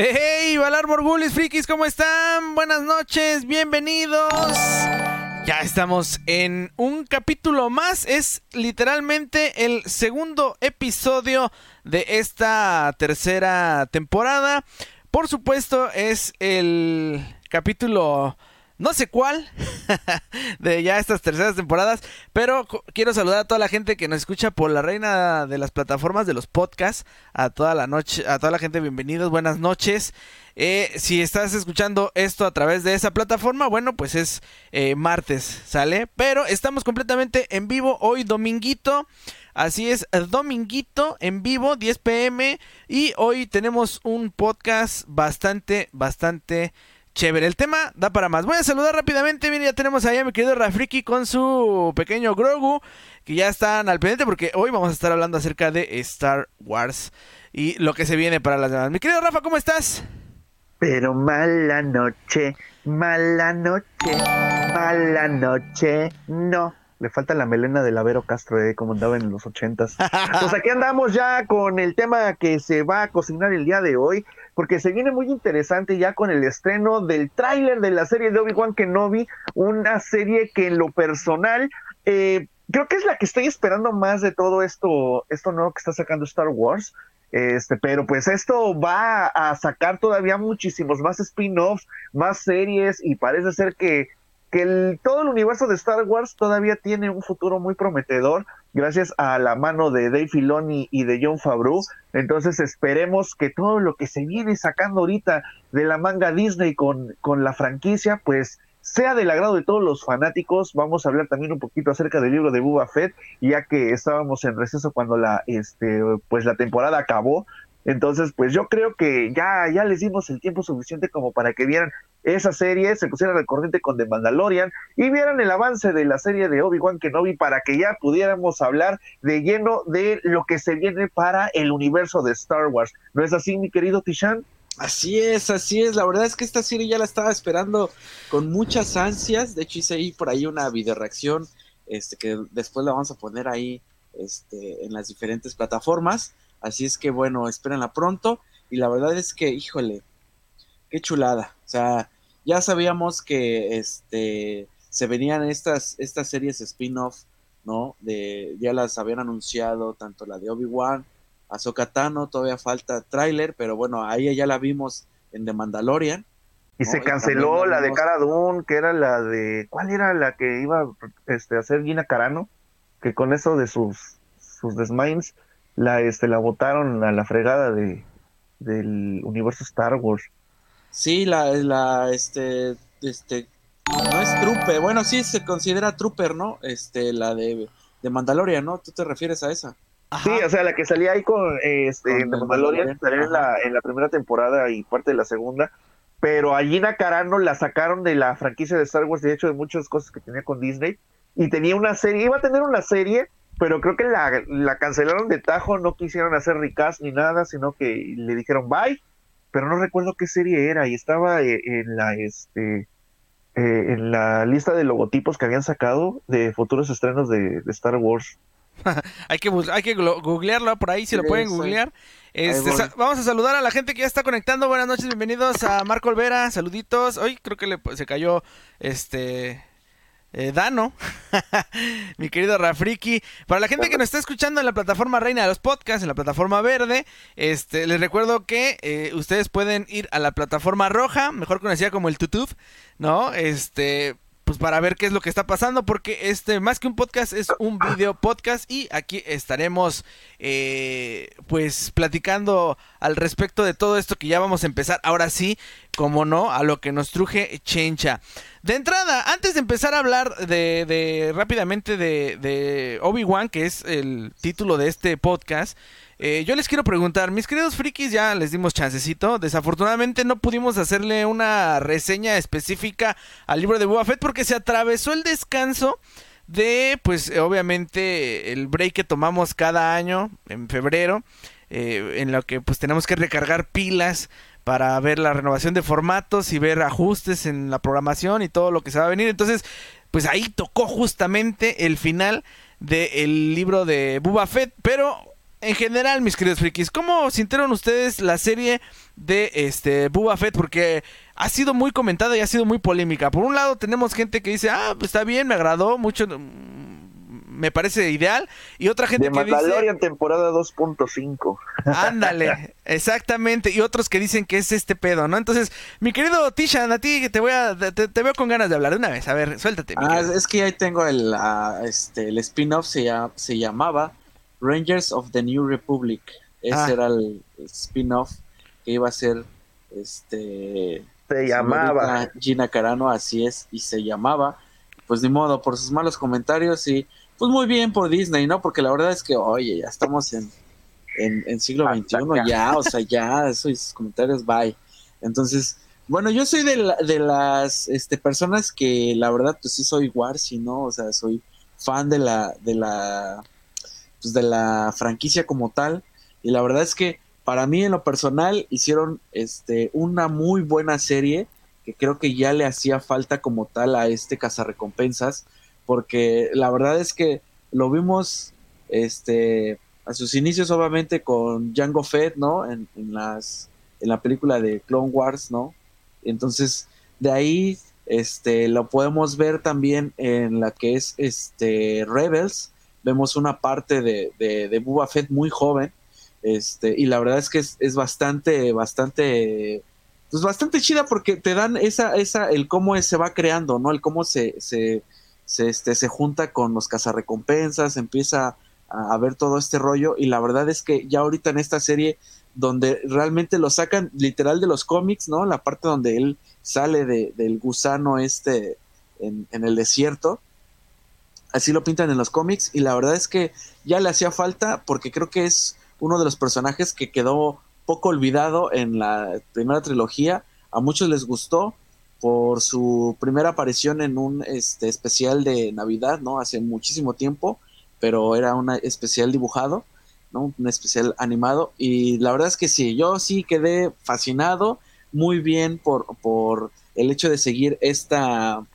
Hey, Valar Morgulis, frikis, ¿cómo están? Buenas noches, bienvenidos. Ya estamos en un capítulo más. Es literalmente el segundo episodio de esta tercera temporada. Por supuesto, es el capítulo no sé cuál de ya estas terceras temporadas, pero quiero saludar a toda la gente que nos escucha por la reina de las plataformas de los podcasts, a toda la noche, a toda la gente bienvenidos, buenas noches. Eh, si estás escuchando esto a través de esa plataforma, bueno, pues es eh, martes, ¿sale? Pero estamos completamente en vivo hoy, dominguito. Así es, dominguito en vivo, 10 pm. Y hoy tenemos un podcast bastante, bastante chévere. El tema da para más. Voy a saludar rápidamente. Bien, ya tenemos ahí a mi querido Rafriki con su pequeño Grogu. Que ya están al pendiente porque hoy vamos a estar hablando acerca de Star Wars y lo que se viene para las demás. Mi querido Rafa, ¿cómo estás? Pero mala noche, mala noche, mala noche, no. Le falta la melena de Lavero Castro, eh, como andaba en los ochentas. pues aquí andamos ya con el tema que se va a cocinar el día de hoy porque se viene muy interesante ya con el estreno del tráiler de la serie de Obi-Wan Kenobi, una serie que en lo personal eh, creo que es la que estoy esperando más de todo esto, esto nuevo que está sacando Star Wars. Este, pero pues esto va a sacar todavía muchísimos más spin-offs, más series y parece ser que que todo el universo de Star Wars todavía tiene un futuro muy prometedor gracias a la mano de Dave Filoni y de John Favreau. Entonces esperemos que todo lo que se viene sacando ahorita de la manga Disney con, con la franquicia, pues sea del agrado de todos los fanáticos. Vamos a hablar también un poquito acerca del libro de Boba Fett, ya que estábamos en receso cuando la, este, pues la temporada acabó. Entonces, pues yo creo que ya, ya les dimos el tiempo suficiente como para que vieran esa serie, se pusieran al corriente con The Mandalorian y vieran el avance de la serie de Obi-Wan Kenobi para que ya pudiéramos hablar de lleno de lo que se viene para el universo de Star Wars. ¿No es así, mi querido Tishan? Así es, así es. La verdad es que esta serie ya la estaba esperando con muchas ansias. De hecho, hice ahí por ahí una video reacción, este, que después la vamos a poner ahí este, en las diferentes plataformas. Así es que bueno, espérenla pronto. Y la verdad es que, híjole, qué chulada. O sea, ya sabíamos que este se venían estas, estas series spin-off, ¿no? De, ya las habían anunciado, tanto la de Obi-Wan, Ahsoka Tano, todavía falta tráiler, pero bueno, ahí ya la vimos en The Mandalorian. Y se canceló la, de Cara Dune, que era la de. ¿Cuál era la que iba este, a hacer Gina Carano? Que con eso de sus, sus la, este, la botaron a la fregada de, del universo Star Wars. Sí, la, la, este, este, no es Trooper, bueno, sí se considera Trooper, ¿no? Este, la de, de Mandalorian, ¿no? ¿Tú te refieres a esa? Sí, o sea, la que salía ahí con, este, Mandalorian, en la, en la primera temporada y parte de la segunda, pero a Gina Carano la sacaron de la franquicia de Star Wars, de hecho, de muchas cosas que tenía con Disney, y tenía una serie, iba a tener una serie pero creo que la, la cancelaron de tajo, no quisieron hacer recast ni nada, sino que le dijeron bye, pero no recuerdo qué serie era y estaba eh, en la este eh, en la lista de logotipos que habían sacado de futuros estrenos de, Star Wars. hay que hay que googlearlo por ahí si lo pueden googlear. Este, vamos a saludar a la gente que ya está conectando. Buenas noches, bienvenidos a Marco Olvera, saluditos. Hoy creo que le, se cayó este eh, Dano, mi querido Rafriki. Para la gente que nos está escuchando en la plataforma Reina de los Podcasts, en la plataforma verde, este, les recuerdo que eh, ustedes pueden ir a la plataforma roja, mejor conocida como el YouTube, ¿no? Este, pues para ver qué es lo que está pasando, porque este, más que un podcast, es un video podcast y aquí estaremos eh, pues platicando al respecto de todo esto que ya vamos a empezar, ahora sí, como no, a lo que nos truje Chencha. De entrada, antes de empezar a hablar de, de rápidamente de, de Obi-Wan, que es el título de este podcast, eh, yo les quiero preguntar, mis queridos frikis, ya les dimos chancecito. Desafortunadamente no pudimos hacerle una reseña específica al libro de Boba Fett porque se atravesó el descanso de, pues, obviamente, el break que tomamos cada año en febrero, eh, en lo que pues tenemos que recargar pilas para ver la renovación de formatos y ver ajustes en la programación y todo lo que se va a venir. Entonces, pues ahí tocó justamente el final del libro de Boba pero en general, mis queridos frikis, ¿cómo sintieron ustedes la serie de este Boba Fett? Porque ha sido muy comentada y ha sido muy polémica. Por un lado tenemos gente que dice, ah, pues está bien, me agradó mucho, me parece ideal. Y otra gente de que Mandalorian temporada 2.5. Ándale, exactamente. Y otros que dicen que es este pedo, ¿no? Entonces, mi querido Tishan, a ti te voy a te, veo con ganas de hablar de una vez. A ver, suéltate. Ah, es que ahí tengo el, este, el spin-off, se, se llamaba Rangers of the New Republic. Ese ah. era el, spin-off que iba a ser este se llamaba Gina Carano, así es, y se llamaba. Pues ni modo, por sus malos comentarios y pues muy bien por Disney, ¿no? Porque la verdad es que, oye, ya estamos en, en, siglo XXI, ya, o sea, ya, esos comentarios, bye. Entonces, bueno, yo soy de, de las este, personas que la verdad, pues sí soy Warsi, ¿no? O sea, soy fan de la, de la pues, de la franquicia como tal. Y la verdad es que para mí en lo personal hicieron este, una muy buena serie que creo que ya le hacía falta como tal a este cazarrecompensas. Porque la verdad es que lo vimos este, a sus inicios obviamente con Django Fett, ¿no? En, en, las, en la película de Clone Wars, ¿no? Entonces, de ahí este, lo podemos ver también en la que es este, Rebels, vemos una parte de, de, de Fett muy joven, este, y la verdad es que es, bastante, bastante, pues bastante chida porque te dan esa, esa, el cómo se va creando, ¿no? El cómo se, se, se, este, se junta con los cazarrecompensas, empieza a, ver todo este rollo, y la verdad es que ya ahorita en esta serie, donde realmente lo sacan literal de los cómics, ¿no? La parte donde él sale de, del gusano este en, en el desierto, así lo pintan en los cómics y la verdad es que ya le hacía falta porque creo que es uno de los personajes que quedó poco olvidado en la primera trilogía. A muchos les gustó por su primera aparición en un este, especial de Navidad, ¿no? Hace muchísimo tiempo, pero era un especial dibujado, ¿no? Un especial animado. Y la verdad es que sí, yo sí quedé fascinado, muy bien por, por el hecho de seguir esta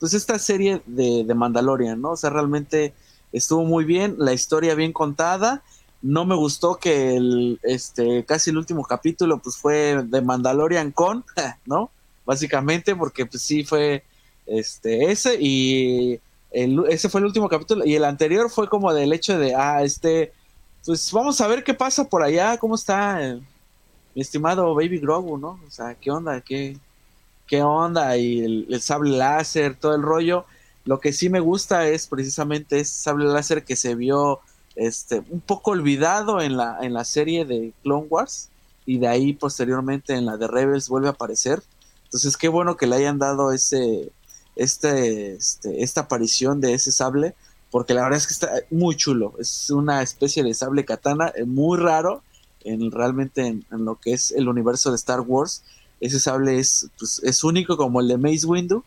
pues esta serie de, de Mandalorian, ¿no? O sea, realmente estuvo muy bien, la historia bien contada. No me gustó que el, este, casi el último capítulo, pues fue de Mandalorian con, ¿no? Básicamente, porque pues sí fue, este, ese y el, ese fue el último capítulo y el anterior fue como del hecho de, ah, este, pues vamos a ver qué pasa por allá, cómo está mi estimado Baby Grogu, ¿no? O sea, qué onda, qué, qué onda y el, sable láser, todo el rollo. Lo que sí me gusta es precisamente ese sable láser que se vio este, un poco olvidado en la, en la serie de Clone Wars y de ahí posteriormente en la de Rebels vuelve a aparecer. Entonces qué bueno que le hayan dado ese, este, este, esta aparición de ese sable, porque la verdad es que está muy chulo. Es una especie de sable katana eh, muy raro en realmente en, lo que es el universo de Star Wars ese sable es, pues, es único como el de Maze Windu,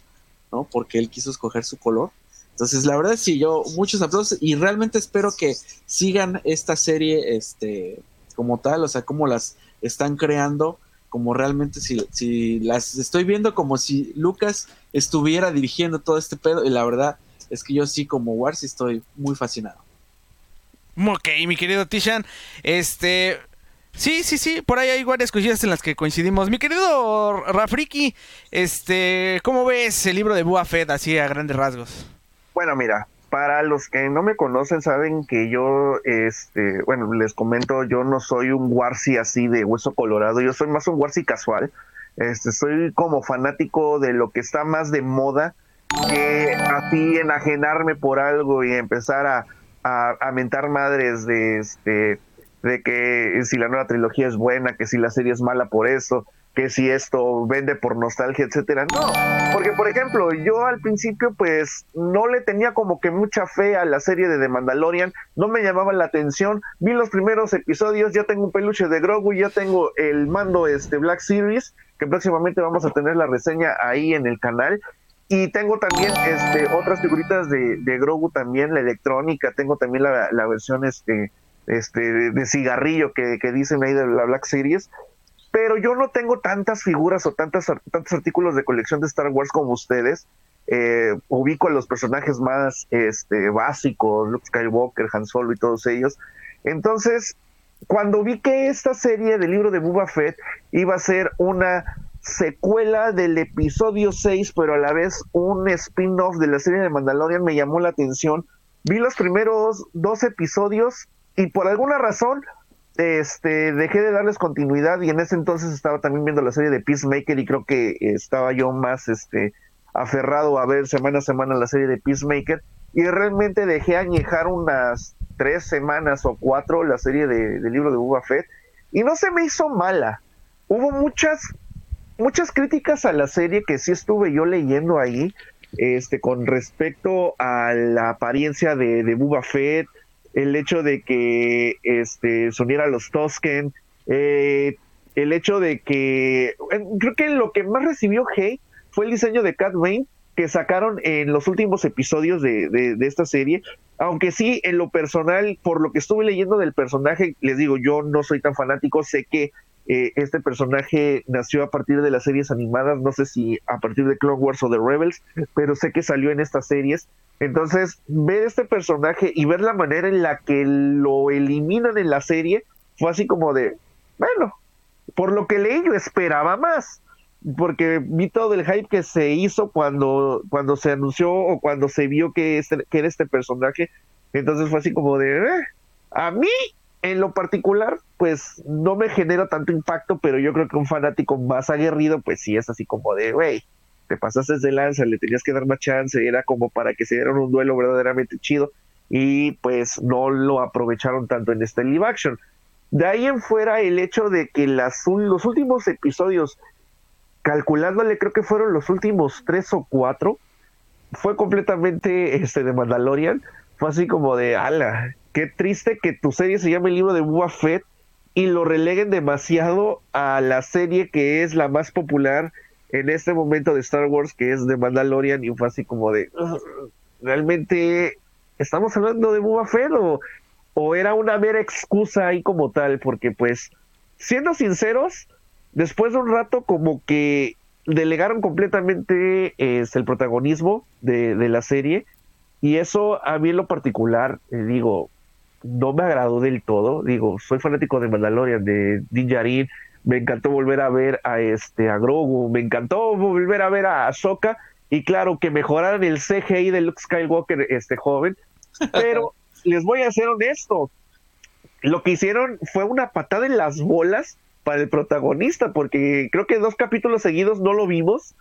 ¿no? Porque él quiso escoger su color. Entonces, la verdad sí, yo muchos aplausos y realmente espero que sigan esta serie este, como tal, o sea, como las están creando, como realmente si, si las estoy viendo como si Lucas estuviera dirigiendo todo este pedo y la verdad es que yo sí como Wars estoy muy fascinado. Ok, mi querido Tishan, este, Sí, sí, sí, por ahí hay varias cosillas en las que coincidimos. Mi querido Rafriki, este, ¿cómo ves el libro de Bua Fed así a grandes rasgos? Bueno, mira, para los que no me conocen saben que yo, este, bueno, les comento, yo no soy un Warsi así de hueso colorado, yo soy más un Warsi casual. Este, soy como fanático de lo que está más de moda que así enajenarme por algo y empezar a, a, a mentar madres de este de que si la nueva trilogía es buena, que si la serie es mala por eso, que si esto vende por nostalgia, etcétera. No, porque por ejemplo, yo al principio pues no le tenía como que mucha fe a la serie de The Mandalorian, no me llamaba la atención, vi los primeros episodios, ya tengo un peluche de Grogu, ya tengo el mando este Black Series, que próximamente vamos a tener la reseña ahí en el canal. Y tengo también este, otras figuritas de, de Grogu también, la electrónica, tengo también la, la versión este, este, de, cigarrillo que, dicen ahí de la Black Series. Pero yo no tengo tantas figuras o tantas, tantos artículos de colección de Star Wars como ustedes. Eh, ubico a los personajes más este, básicos, Luke Skywalker, Han Solo y todos ellos. Entonces, cuando vi que esta serie del libro de Boba Fett iba a ser una secuela del episodio 6, pero a la vez un spin-off de la serie de Mandalorian, me llamó la atención. Vi los primeros dos episodios y por alguna razón este dejé de darles continuidad y en ese entonces estaba también viendo la serie de Peacemaker y creo que estaba yo más este aferrado a ver semana a semana la serie de Peacemaker y realmente dejé añejar unas tres semanas o cuatro la serie de, del libro de Boba Fett y no se me hizo mala. Hubo muchas muchas críticas a la serie que sí estuve yo leyendo ahí, este, con respecto a la apariencia de, de Boba Fett, el hecho de que este, soniera los Tosken, eh, el hecho de que creo que lo que más recibió hate fue el diseño de Cat que sacaron en los últimos episodios de, de, esta serie, aunque sí, en lo personal, por lo que estuve leyendo del personaje, les digo, yo no soy tan fanático, sé que eh, este personaje nació a partir de las series animadas, no sé si a partir de Clone Wars o de Rebels, pero sé que salió en estas series. Entonces, ver este personaje y ver la manera en la que lo eliminan en la serie, fue así como de, bueno, por lo que leí yo esperaba más porque vi todo el hype que se hizo cuando, cuando se anunció o cuando se vio que, este, era este personaje. Entonces fue así como de, eh, a mí en lo particular, pues no me genera tanto impacto, pero yo creo que un fanático más aguerrido, pues sí es así como de, güey, te pasaste de lanza, le tenías que dar más chance, era como para que se dieran un duelo verdaderamente chido y pues no lo aprovecharon tanto en este live action. De ahí en fuera el hecho de que las, los últimos episodios calculándole, creo que fueron los últimos tres o cuatro, fue completamente este de Mandalorian. Fue así como de, ala, qué triste que tu serie se llame el libro de Boba Fett y lo releguen demasiado a la serie que es la más popular en este momento de Star Wars, que es de Mandalorian, y fue así como de, realmente estamos hablando de Boba Fett o, o era una mera excusa ahí como tal, porque pues, siendo sinceros, después de un rato como que delegaron completamente es, el protagonismo de, la serie y eso a mí en lo particular, eh, digo, no me agradó del todo, digo, soy fanático de Mandalorian, de Din me encantó volver a ver a este a Grogu, me encantó volver a ver a Ahsoka. Y claro que mejoraran el CGI de Luke Skywalker este joven, pero les voy a ser honesto, lo que hicieron fue una patada en las bolas para el protagonista, porque creo que dos capítulos seguidos no lo vimos,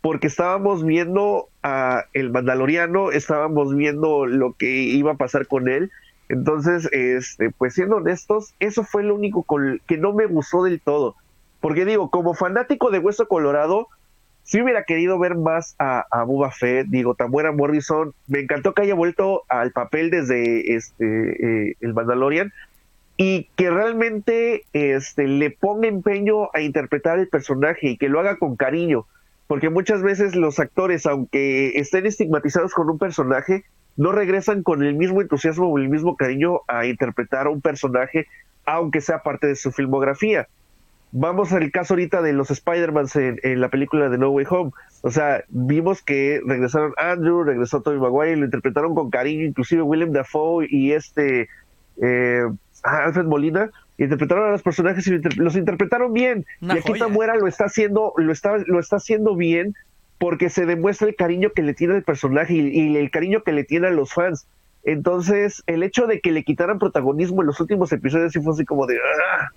porque estábamos viendo a el Mandaloriano, estábamos viendo lo que iba a pasar con él. Entonces, este, pues siendo honestos, eso fue lo único que no me gustó del todo. Porque digo, como fanático de Hueso Colorado, sí hubiera querido ver más a, a Boba Fett, digo, Tamuera Morrison, me encantó que haya vuelto al papel desde este eh, el Mandalorian, y que realmente este, le ponga empeño a interpretar el personaje y que lo haga con cariño, porque muchas veces los actores, aunque estén estigmatizados con un personaje, no regresan con el mismo entusiasmo o el mismo cariño a interpretar a un personaje, aunque sea parte de su filmografía. Vamos al caso ahorita de los Spider-Man en, la película de No Way Home. O sea, vimos que regresaron Andrew, regresó Tobey Maguire, lo interpretaron con cariño, inclusive William Dafoe y este eh, Alfred Molina interpretaron a los personajes y los interpretaron bien. y aquí Tamuera lo está haciendo, lo está, lo está haciendo bien porque se demuestra el cariño que le tiene el personaje y, el cariño que le tiene a los fans. Entonces, el hecho de que le quitaran protagonismo en los últimos episodios sí fue así como de, ah,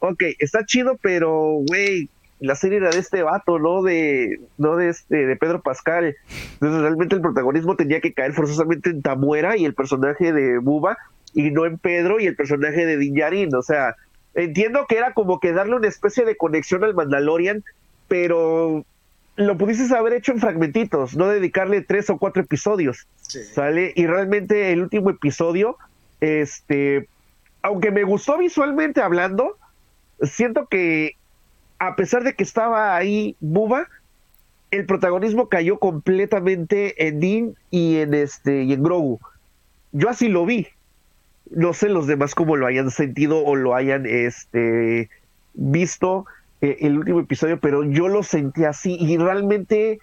ok, está chido, pero, güey, la serie era de este vato, no de, no de este, de Pedro Pascal. Entonces, realmente el protagonismo tenía que caer forzosamente en Tamuera y el personaje de Buba y no en Pedro y el personaje de Din O sea, entiendo que era como que darle una especie de conexión al Mandalorian, pero lo pudiste haber hecho en fragmentitos, no dedicarle tres o cuatro episodios, ¿sale? Y realmente el último episodio, este, aunque me gustó visualmente hablando, siento que a pesar de que estaba ahí Buba, el protagonismo cayó completamente en Din y en este y en Grogu. Yo así lo vi, no sé los demás cómo lo hayan sentido o lo hayan este, visto eh, el último episodio, pero yo lo sentí así y realmente,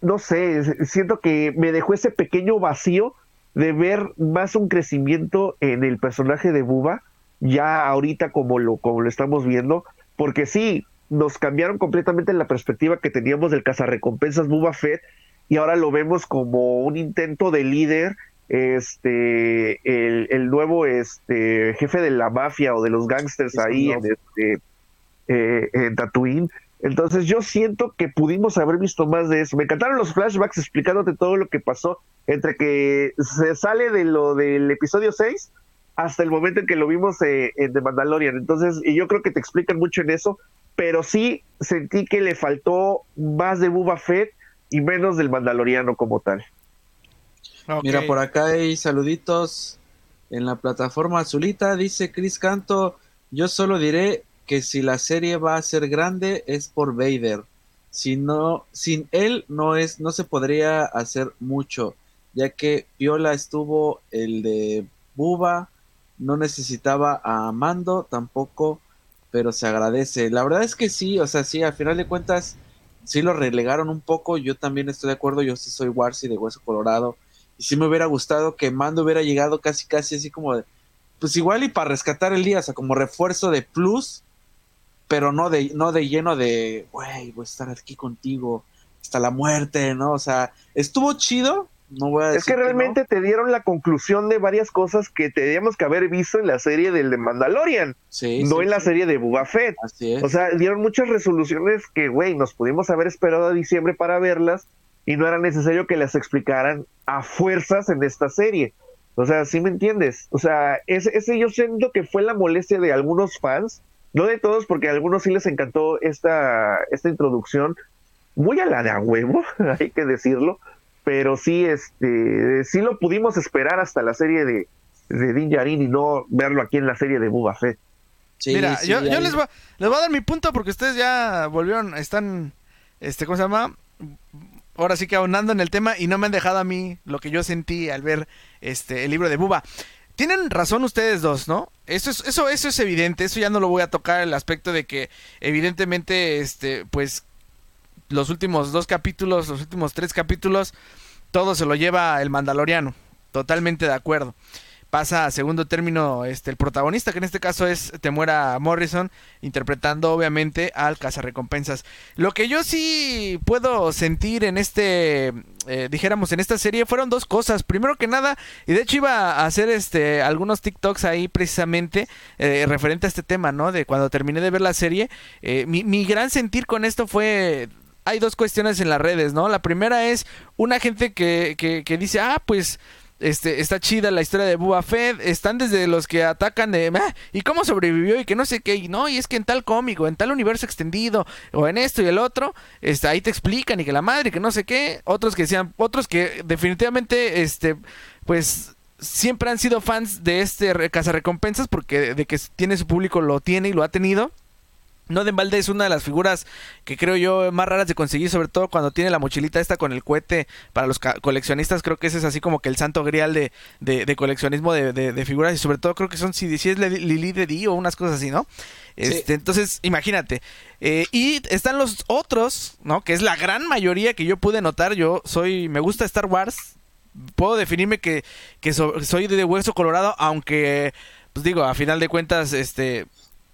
no sé, siento que me dejó ese pequeño vacío de ver más un crecimiento en el personaje de Buba, ya ahorita como lo, como lo estamos viendo, porque sí, nos cambiaron completamente la perspectiva que teníamos del cazarrecompensas Boba Fett y ahora lo vemos como un intento de líder este el, nuevo este jefe de la mafia o de los gangsters ahí en este eh, en Tatooine entonces yo siento que pudimos haber visto más de eso me encantaron los flashbacks explicándote todo lo que pasó entre que se sale de lo del episodio 6 hasta el momento en que lo vimos eh, en The Mandalorian entonces y yo creo que te explican mucho en eso pero sí sentí que le faltó más de Boba Fett y menos del Mandaloriano como tal. Mira, por acá hay saluditos en la plataforma azulita. Dice Chris Canto, yo solo diré que si la serie va a ser grande es por Vader. Si no, sin él no es, no se podría hacer mucho, ya que Viola estuvo el de Buba, no necesitaba a Mando tampoco, pero se agradece. La verdad es que sí, o sea, sí, al final de cuentas, sí lo relegaron un poco. Yo también estoy de acuerdo, yo sí soy Warsi de Hueso Colorado y sí me hubiera gustado que Mando hubiera llegado casi, casi así como de, pues igual y para rescatar el día, o sea, como refuerzo de plus, pero no de, no de lleno de, güey, voy a estar aquí contigo hasta la muerte, ¿no? O sea, estuvo chido, no voy a decir es que realmente te dieron la conclusión de varias cosas que teníamos que haber visto en la serie del de Mandalorian, no en la serie de Boba Fett. O sea, dieron muchas resoluciones que, güey, nos pudimos haber esperado a diciembre para verlas y no era necesario que las explicaran a fuerzas en esta serie. O sea, ¿sí me entiendes? O sea, ese, ese yo siento que fue la molestia de algunos fans, no de todos, porque a algunos sí les encantó esta, esta introducción, muy a la de a huevo, hay que decirlo, pero sí, este, sí lo pudimos esperar hasta la serie de, de Din Djarin y no verlo aquí en la serie de Boba Fett. Mira, yo, yo les, voy, les voy a dar mi punto porque ustedes ya volvieron, están, este, ¿cómo se llama? ahora sí que aunando en el tema y no me han dejado a mí lo que yo sentí al ver este el libro de Buba. Tienen razón ustedes dos, ¿no? Eso es, eso, eso es evidente, eso ya no lo voy a tocar el aspecto de que evidentemente, este, pues, los últimos dos capítulos, los últimos tres capítulos, todo se lo lleva el Mandaloriano. Totalmente de acuerdo pasa a segundo término este el protagonista, que en este caso es Temuera Morrison, interpretando obviamente al cazarrecompensas. Lo que yo sí puedo sentir en este, eh, dijéramos, en esta serie fueron dos cosas. Primero que nada, y de hecho iba a hacer este algunos TikToks ahí precisamente eh, referente a este tema, ¿no? De cuando terminé de ver la serie. Eh, mi, mi gran sentir con esto fue hay dos cuestiones en las redes, ¿no? La primera es una gente que, que, que dice, ah, pues este, está chida la historia de Boba Fett. Están desde los que atacan de. Ah, ¿Y cómo sobrevivió? Y que no sé qué. Y no, y es que en tal cómic, o en tal universo extendido, o en esto y el otro, este, ahí te explican, y que la madre, que no sé qué. Otros que sean. Otros que definitivamente, este, pues siempre han sido fans de este recompensas porque de que tiene su público lo tiene y lo ha tenido. Noden Valde es una de las figuras que creo yo más raras de conseguir, sobre todo cuando tiene la mochilita esta con el cohete para los coleccionistas. Creo que ese es así como que el santo grial de, de, coleccionismo de, figuras y sobre todo creo que son, si, si es Lili de Di o unas cosas así, ¿no? Este, Entonces, imagínate. Eh, y están los otros, ¿no? Que es la gran mayoría que yo pude notar. Yo soy, me gusta Star Wars. Puedo definirme que, que soy de hueso colorado, aunque, pues digo, a final de cuentas, este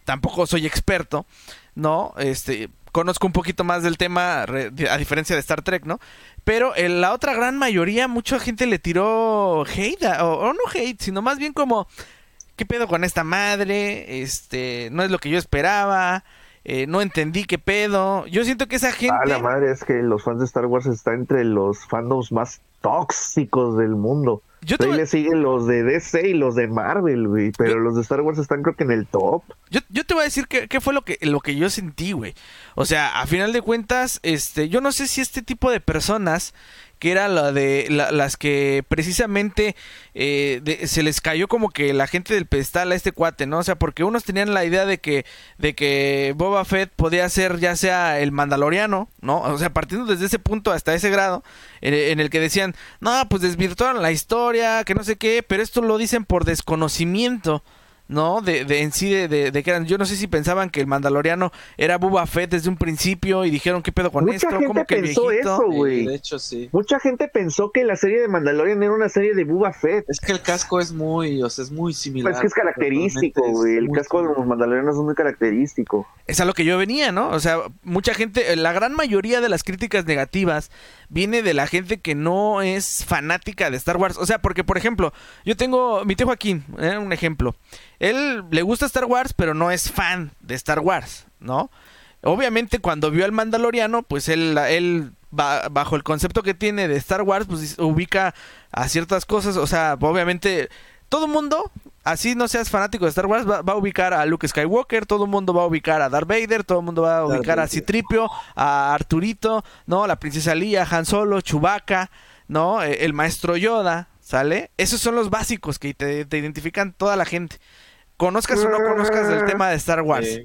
tampoco soy experto, ¿no? Este, conozco un poquito más del tema, a diferencia de Star Trek, ¿no? Pero en la otra gran mayoría, mucha gente le tiró hate, o, no hate, sino más bien como, ¿qué pedo con esta madre? Este, no es lo que yo esperaba. Eh, no entendí qué pedo. Yo siento que esa gente. Ah, la madre es que los fans de Star Wars están entre los fandoms más tóxicos del mundo. Yo Ahí le siguen los de DC y los de Marvel, güey. Pero los de Star Wars están creo que en el top. Yo, yo te voy a decir qué, qué fue lo que, lo que yo sentí, güey. O sea, a final de cuentas, este, yo no sé si este tipo de personas que era la de las que precisamente eh, se les cayó como que la gente del pedestal a este cuate, ¿no? O sea, porque unos tenían la idea de que, de que Boba Fett podía ser ya sea el mandaloriano, ¿no? O sea, partiendo desde ese punto hasta ese grado, en, el que decían, no, pues desvirtuaron la historia, que no sé qué, pero esto lo dicen por desconocimiento ¿no? De, de en sí, de, de, que eran. Yo no sé si pensaban que el Mandaloriano era Boba Fett desde un principio y dijeron, ¿qué pedo con Mucha esto? gente ¿Cómo que pensó viejito? eso, güey. de hecho, sí. Mucha gente pensó que la serie de Mandalorian era una serie de Boba Fett. Es que el casco es muy, o sea, es muy similar. Pues es que es característico, güey. El casco de los mandalorianos es muy característico. Es a lo que yo venía, ¿no? O sea, mucha gente, la gran mayoría de las críticas negativas viene de la gente que no es fanática de Star Wars. O sea, porque, por ejemplo, yo tengo mi tío Joaquín, ¿eh? un ejemplo. Él le gusta Star Wars, pero no es fan de Star Wars, ¿no? Obviamente, cuando vio al Mandaloriano, pues él, él ba- bajo el concepto que tiene de Star Wars, pues ubica a ciertas cosas. O sea, obviamente, todo mundo, así no seas fanático de Star Wars, va, va a ubicar a Luke Skywalker, todo el mundo va a ubicar a Darth Vader, todo el mundo va a Darth ubicar a. Citripio, a Arturito, ¿no? La princesa Leia, Han Solo, Chewbacca, ¿no? Eh, El maestro Yoda, ¿sale? Esos son los básicos que te, te identifican toda la gente. Conozcas o no conozcas el tema de Star Wars.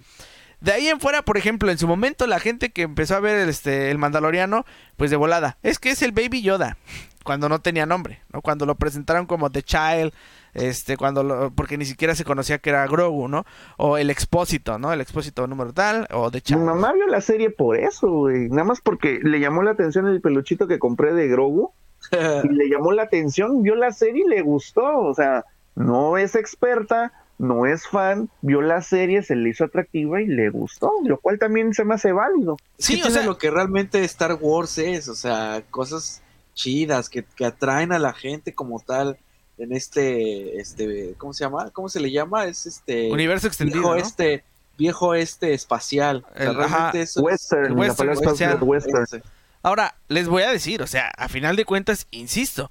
De ahí en fuera, por ejemplo, en su momento la gente que empezó a ver este el Mandaloriano, pues de volada, es que es el Baby Yoda, cuando no tenía nombre, ¿no? Cuando lo presentaron como The Child, este, cuando lo, porque ni siquiera se conocía que era Grogu, ¿no? O el Expósito, ¿no? El Expósito número tal, o The Mi Child. mamá vio la serie por eso, güey. Nada más porque le llamó la atención el peluchito que compré de Grogu. Y le llamó la atención, vio la serie y le gustó. O sea, no es experta, no es fan, vio la serie, se le hizo atractiva y le gustó. Lo cual también se me hace válido. es Sí, o sea- lo que realmente Star Wars es, o sea, cosas chidas que, que atraen a la gente como tal en este, este, ¿cómo se llama? ¿Cómo se le llama? Es este Universo extendido, viejo ¿no? este, viejo este espacial. O sea, El- ajá, realmente eso es- Western, el la western, palabra western. es western. ese. Ahora, les voy a decir, o sea, a final de cuentas, insisto,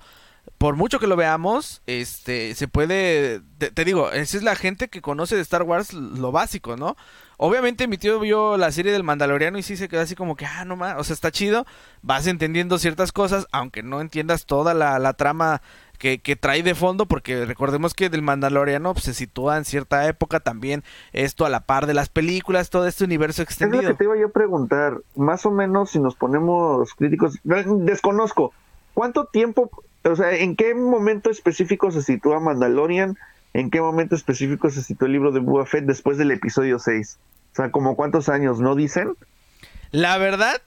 por mucho que lo veamos, este, se puede, te, te digo, esa es la gente que conoce de Star Wars lo básico, ¿no? Obviamente mi tío vio la serie del Mandaloriano y sí se quedó así como que, ah, no más, o sea, está chido, vas entendiendo ciertas cosas, aunque no entiendas toda la, la trama que, que trae de fondo, porque recordemos que del Mandaloriano pues, se sitúa en cierta época también, esto a la par de las películas, todo este universo Es lo que extendido. te iba yo a preguntar. Más o menos, si nos ponemos críticos, desconozco. ¿Cuánto tiempo, o sea, en qué momento específico se sitúa Mandalorian? ¿En qué momento específico se sitúa el libro de Boba Fett después del episodio 6? O sea, como cuántos años, ¿no dicen? La verdad,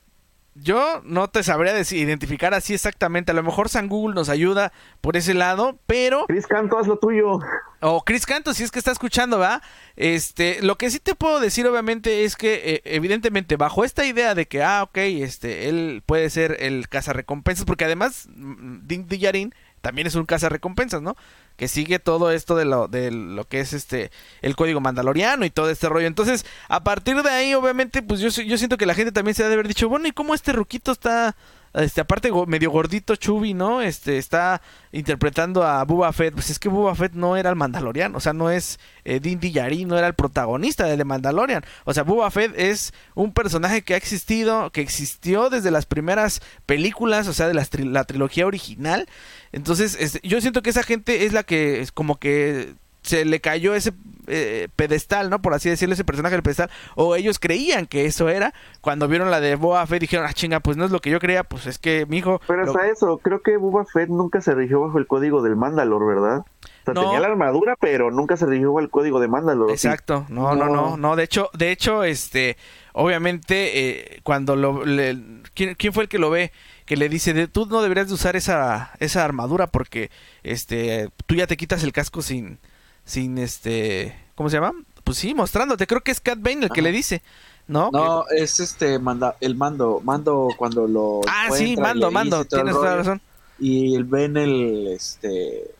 yo no te sabría decir, identificar así exactamente. A lo mejor San Google nos ayuda por ese lado, pero. Chris Canto, haz lo tuyo. O Chris Canto, si es que está escuchando, ¿va? Este, lo que sí te puedo decir, obviamente, es que, eh, evidentemente, bajo esta idea de que, ah, ok, este, él puede ser el cazarrecompensas, porque además, mm, Din Djarin también es un cazarrecompensas, ¿no? Que sigue todo esto de lo, de lo que es este, el código mandaloriano y todo este rollo. Entonces, a partir de ahí, obviamente, pues yo, yo siento que la gente también se ha de haber dicho, bueno, ¿y cómo este ruquito está este, aparte medio gordito Chubby, ¿no? Este, está interpretando a Boba Fett. Pues es que Boba Fett no era el Mandalorian, o sea, no es eh, Din no era el protagonista de The Mandalorian. O sea, Boba Fett es un personaje que ha existido, que existió desde las primeras películas, o sea, de las tri- la trilogía original. Entonces, este, yo siento que esa gente es la que es como que se le cayó ese eh, pedestal, ¿no? Por así decirlo, ese personaje del pedestal. O ellos creían que eso era. Cuando vieron la de Boba Fett dijeron, ah, chinga, pues no es lo que yo creía. Pues es que, mijo... Pero lo- hasta eso, creo que Boba Fett nunca se rigió bajo el código del Mandalor, ¿verdad? O sea, No. tenía la armadura, pero nunca se rigió bajo el código de Mandalor. ¿sí? Exacto, no, no, No. no, no, de hecho, de hecho, este, obviamente, eh, cuando lo, le- ¿quién, quién fue el que lo ve? Que le dice, de, tú no deberías de usar esa, esa armadura porque, este, tú ya te quitas el casco sin, sin, este, ¿cómo se llama? Pues sí, mostrándote, creo que es Cat Bane el que le dice, ¿no? No, es este manda, el mando, mando cuando lo ah, sí, mando, mando, tienes toda la razón. Y él ven el este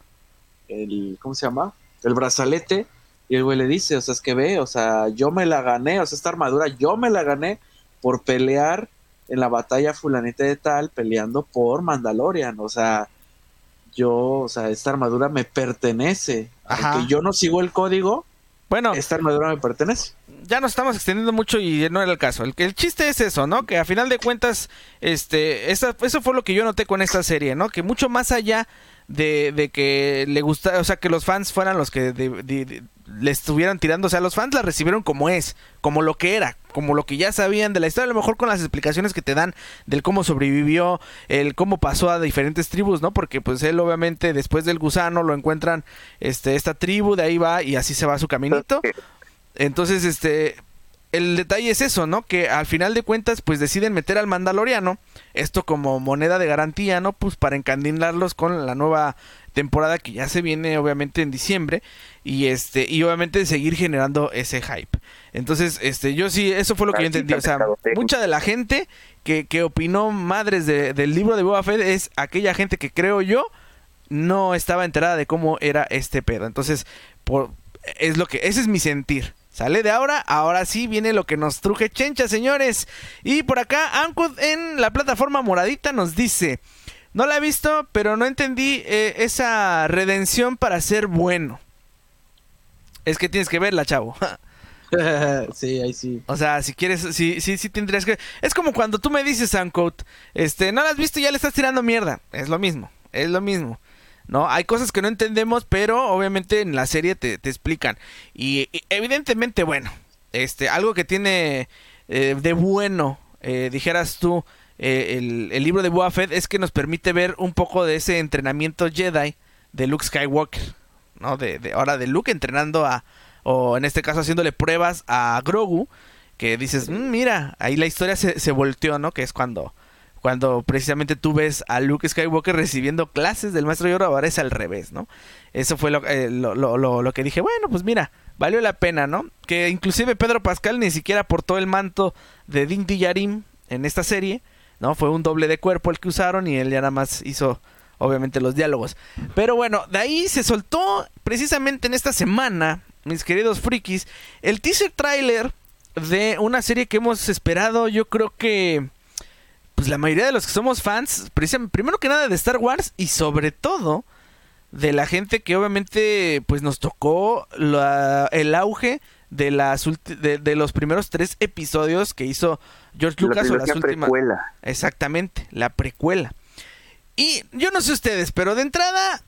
el ¿cómo se llama? El brazalete y el güey le dice, o sea, es que ve, o sea, yo me la gané, o sea, esta armadura yo me la gané por pelear en la batalla fulanita de tal peleando por Mandalorian, o sea, yo, o sea, esta armadura me pertenece. Ajá. Aunque yo no sigo el código, Bueno, esta armadura me pertenece. ya nos estamos extendiendo mucho y no era el caso. El, el chiste es eso, ¿no? Que a final de cuentas, este, esa- eso fue lo que yo noté con esta serie, ¿no? Que mucho más allá de, de que le gusta, o sea, que los fans fueran los que de- de- de- le estuvieran tirando. O sea, los fans la recibieron como es, como lo que era, como lo que ya sabían de la historia. A lo mejor con las explicaciones que te dan del cómo sobrevivió, el cómo pasó a diferentes tribus, ¿no? Porque pues él obviamente después del gusano lo encuentran este, esta tribu, de ahí va y así se va su caminito. Entonces, este, el detalle es eso, ¿no? Que al final de cuentas, pues deciden meter al Mandaloriano, esto como moneda de garantía, ¿no? Pues para encandilarlos con la nueva temporada que ya se viene obviamente en diciembre y este y obviamente seguir generando ese hype. Entonces, este yo sí eso fue lo que yo entendí, o sea, mucha de la gente que, que opinó madres del libro de Boba Fett es aquella gente que creo yo no estaba enterada de cómo era este pedo. Entonces, por es lo que ese es mi sentir. Sale de ahora, ahora sí viene lo que nos truje Chencha, señores. Y por acá, Ancud en la plataforma moradita nos dice: No la he visto, pero no entendí eh, esa redención para ser bueno. Es que tienes que verla, chavo. sí, ahí sí. O sea, si quieres, sí, sí, sí tendrías que. Es como cuando tú me dices, Ancud, este, no la has visto y ya le estás tirando mierda. Es lo mismo, es lo mismo. ¿no? Hay cosas que no entendemos, pero obviamente en la serie te, explican. Y, evidentemente, bueno, este, algo que tiene eh, de bueno, eh, dijeras tú, eh, el, libro de Boba Fett es que nos permite ver un poco de ese entrenamiento Jedi de Luke Skywalker, ¿no? De, de ahora de Luke entrenando a, o en este caso haciéndole pruebas a Grogu, que dices, mm, mira, ahí la historia se, se volteó, ¿no? Que es cuando cuando precisamente tú ves a Luke Skywalker recibiendo clases del maestro Yoda, ahora es al revés, ¿no? Eso fue eh, lo, lo, lo, que dije, bueno, pues mira, valió la pena, ¿no? Que inclusive Pedro Pascal ni siquiera portó el manto de Din Djarin en esta serie, ¿no? Fue un doble de cuerpo el que usaron y él ya nada más hizo obviamente los diálogos. Pero bueno, de ahí se soltó precisamente en esta semana, mis queridos frikis, el teaser trailer de una serie que hemos esperado, yo creo que pues la mayoría de los que somos fans, primero que nada de Star Wars y sobre todo de la gente que obviamente pues nos tocó el auge de las de, los primeros tres episodios que hizo George Lucas o las últimas. precuela. exactamente la precuela. Y yo no sé ustedes pero de entrada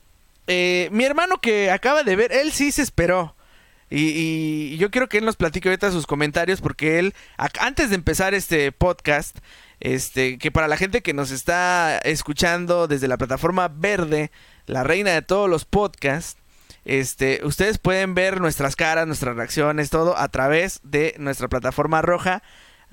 eh, mi hermano que acaba de ver él sí se esperó. Y, y, yo quiero que él nos platique ahorita sus comentarios porque él antes de empezar este podcast este, que para la gente que nos está escuchando desde la plataforma verde, la reina de todos los podcasts, este, ustedes pueden ver nuestras caras, nuestras reacciones, todo a través de nuestra plataforma roja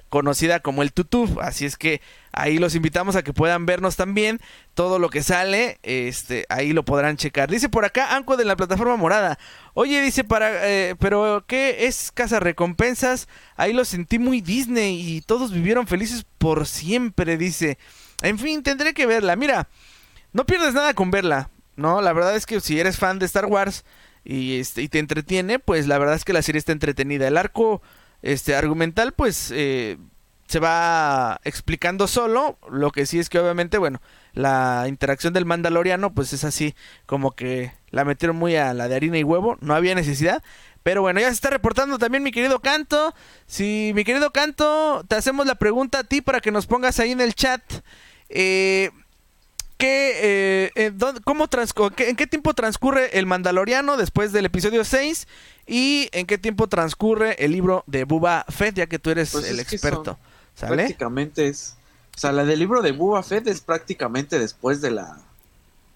conocida como el tutuf, así es que ahí los invitamos a que puedan vernos también, todo lo que sale, este, ahí lo podrán checar. Dice por acá Anco de la plataforma morada, oye, dice para, eh, pero ¿qué es Casa Recompensas? Ahí lo sentí muy Disney y todos vivieron felices por siempre, dice. En fin, tendré que verla, mira, no pierdes nada con verla, ¿no? La verdad es que si eres fan de Star Wars y, este, y te entretiene, pues la verdad es que la serie está entretenida. El arco este argumental pues eh, se va explicando solo lo que sí es que obviamente bueno la interacción del mandaloriano pues es así como que la metieron muy a la de harina y huevo no había necesidad pero bueno ya se está reportando también mi querido Canto si mi querido Canto te hacemos la pregunta a ti para que nos pongas ahí en el chat eh, ¿qué, eh, cómo ¿En qué tiempo transcurre el Mandaloriano después del episodio 6? ¿Y en qué tiempo transcurre el libro de Buba Fett, ya que tú eres pues el experto? ¿Sale? Prácticamente es. O sea, la del libro de Buba Fett es prácticamente después de la.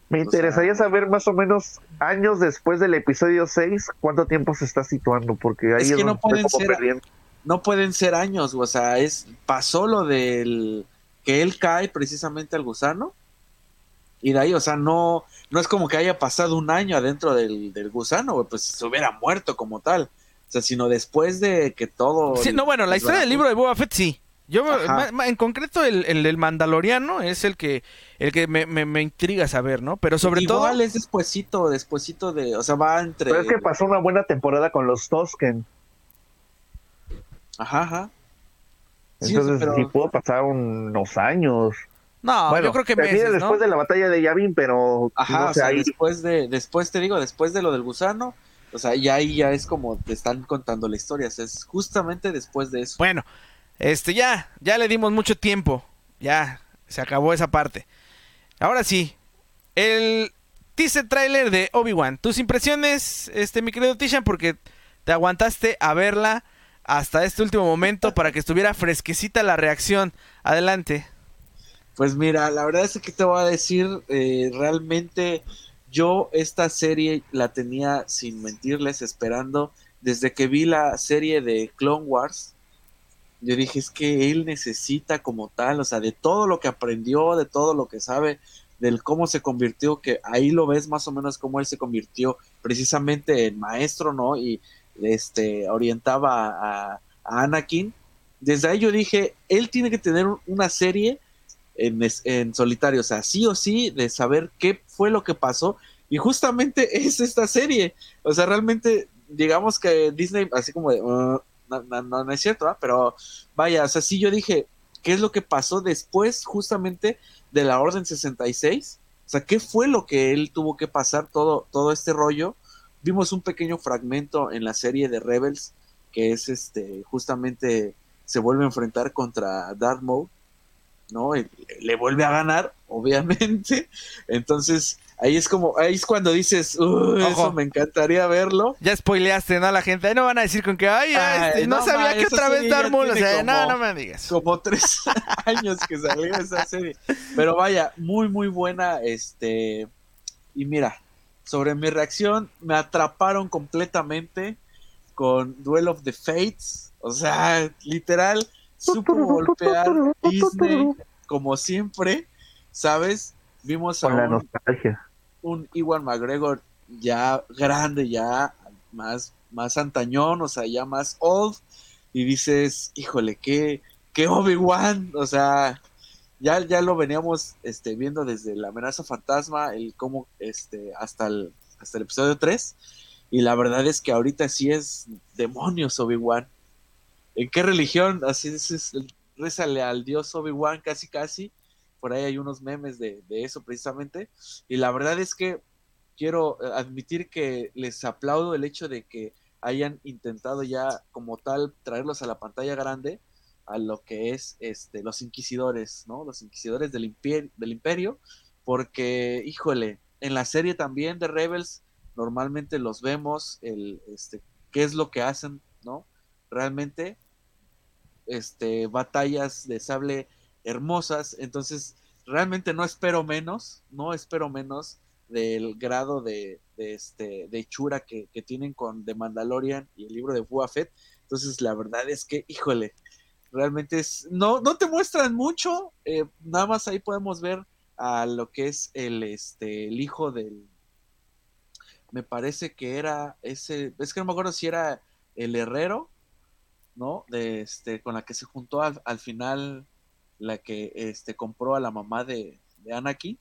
Me interesaría saber más o menos años después del episodio 6 cuánto tiempo se está situando, porque ahí es, que no pueden ser no pueden ser años, o sea, es pasó lo del que él cae precisamente al gusano y de ahí, o sea, no no es como que haya pasado un año adentro del, gusano, pues se hubiera muerto como tal. O sea, sino después de que todo... Sí, no, bueno, la historia del libro de Boba Fett sí. Yo, en concreto, el, el, Mandaloriano es el que el que me, me, intriga saber, ¿no? Pero sobre todo... Igual es despuesito, despuesito de... O sea, va entre... Pero es que pasó una buena temporada con los Tosken. Ajá, ajá. Entonces, sí, pudo pasar unos años. No, yo creo que meses, después de la batalla de Yavin, pero Ajá, o sea, después de después te digo, después de lo del gusano, o sea, ya ahí ya es como te están contando la historia, o sea, es justamente después de eso. Bueno, este ya ya le dimos mucho tiempo. Ya se acabó esa parte. Ahora sí, el teaser trailer de Obi-Wan. Tus impresiones, este mi querido Tishan porque te aguantaste a verla hasta este último momento para que estuviera fresquecita la reacción. Adelante. Pues mira, la verdad es que te voy a decir, eh, realmente yo esta serie la tenía, sin mentirles, esperando desde que vi la serie de Clone Wars. Yo dije, es que él necesita como tal, o sea, de todo lo que aprendió, de todo lo que sabe, del cómo se convirtió, que ahí lo ves más o menos cómo él se convirtió precisamente en maestro, ¿no? Y este orientaba a, a Anakin. Desde ahí yo dije, él tiene que tener una serie en, solitario, o sea, sí o sí, de saber qué fue lo que pasó. Y justamente es esta serie. O sea, realmente, digamos que Disney, así como de, uh, no, no, no, es cierto, pero vaya, o sea, sí yo dije, ¿qué es lo que pasó después justamente de la Orden 66. O sea, ¿qué fue lo que él tuvo que pasar todo, todo este rollo? Vimos un pequeño fragmento en la serie de Rebels, que es este, justamente se vuelve a enfrentar contra Darth Maul, ¿no? le vuelve a ganar, obviamente. Entonces, Ahí es como, ahí es cuando dices, eso me encantaría verlo. Ya spoileaste, ¿no? La gente, ahí no van a decir con que, ay, este, no, sabía que otra vez Darmul, o sea, no, no me digas. Como tres años que salió esa serie. Pero vaya, muy, muy buena, este, y mira, sobre mi reacción, me atraparon completamente con Duel of the Fates, o sea, literal, supo golpear Disney como siempre, ¿sabes? Vimos a la nostalgia un Iwan McGregor ya grande, ya más, más antañón, o sea, ya más old, y dices, híjole, qué, qué Obi-Wan, o sea, ya, ya lo veníamos este, viendo desde la amenaza fantasma, el cómo, este, hasta el, hasta el episodio 3, y la verdad es que ahorita sí es demonios Obi-Wan. ¿En qué religión? Así es, es al dios Obi-Wan casi casi, por ahí hay unos memes de, eso precisamente, y la verdad es que quiero eh, admitir que les aplaudo el hecho de que hayan intentado ya como tal traerlos a la pantalla grande a lo que es este los inquisidores, ¿no? Los inquisidores del imperio, del imperio porque híjole, en la serie también de Rebels normalmente los vemos el este qué es lo que hacen, ¿no? Realmente este batallas de sable hermosas, entonces realmente no espero menos, no espero menos del grado de, este, de hechura que, tienen con The Mandalorian y el libro de Boba Fett, entonces la verdad es que, híjole, realmente es, no, no te muestran mucho, eh, nada más ahí podemos ver a lo que es el, este, el hijo del, me parece que era ese, es que no me acuerdo si era el herrero, ¿no? De este, con la que se juntó al, al final la que este, compró a la mamá de, de Anakin.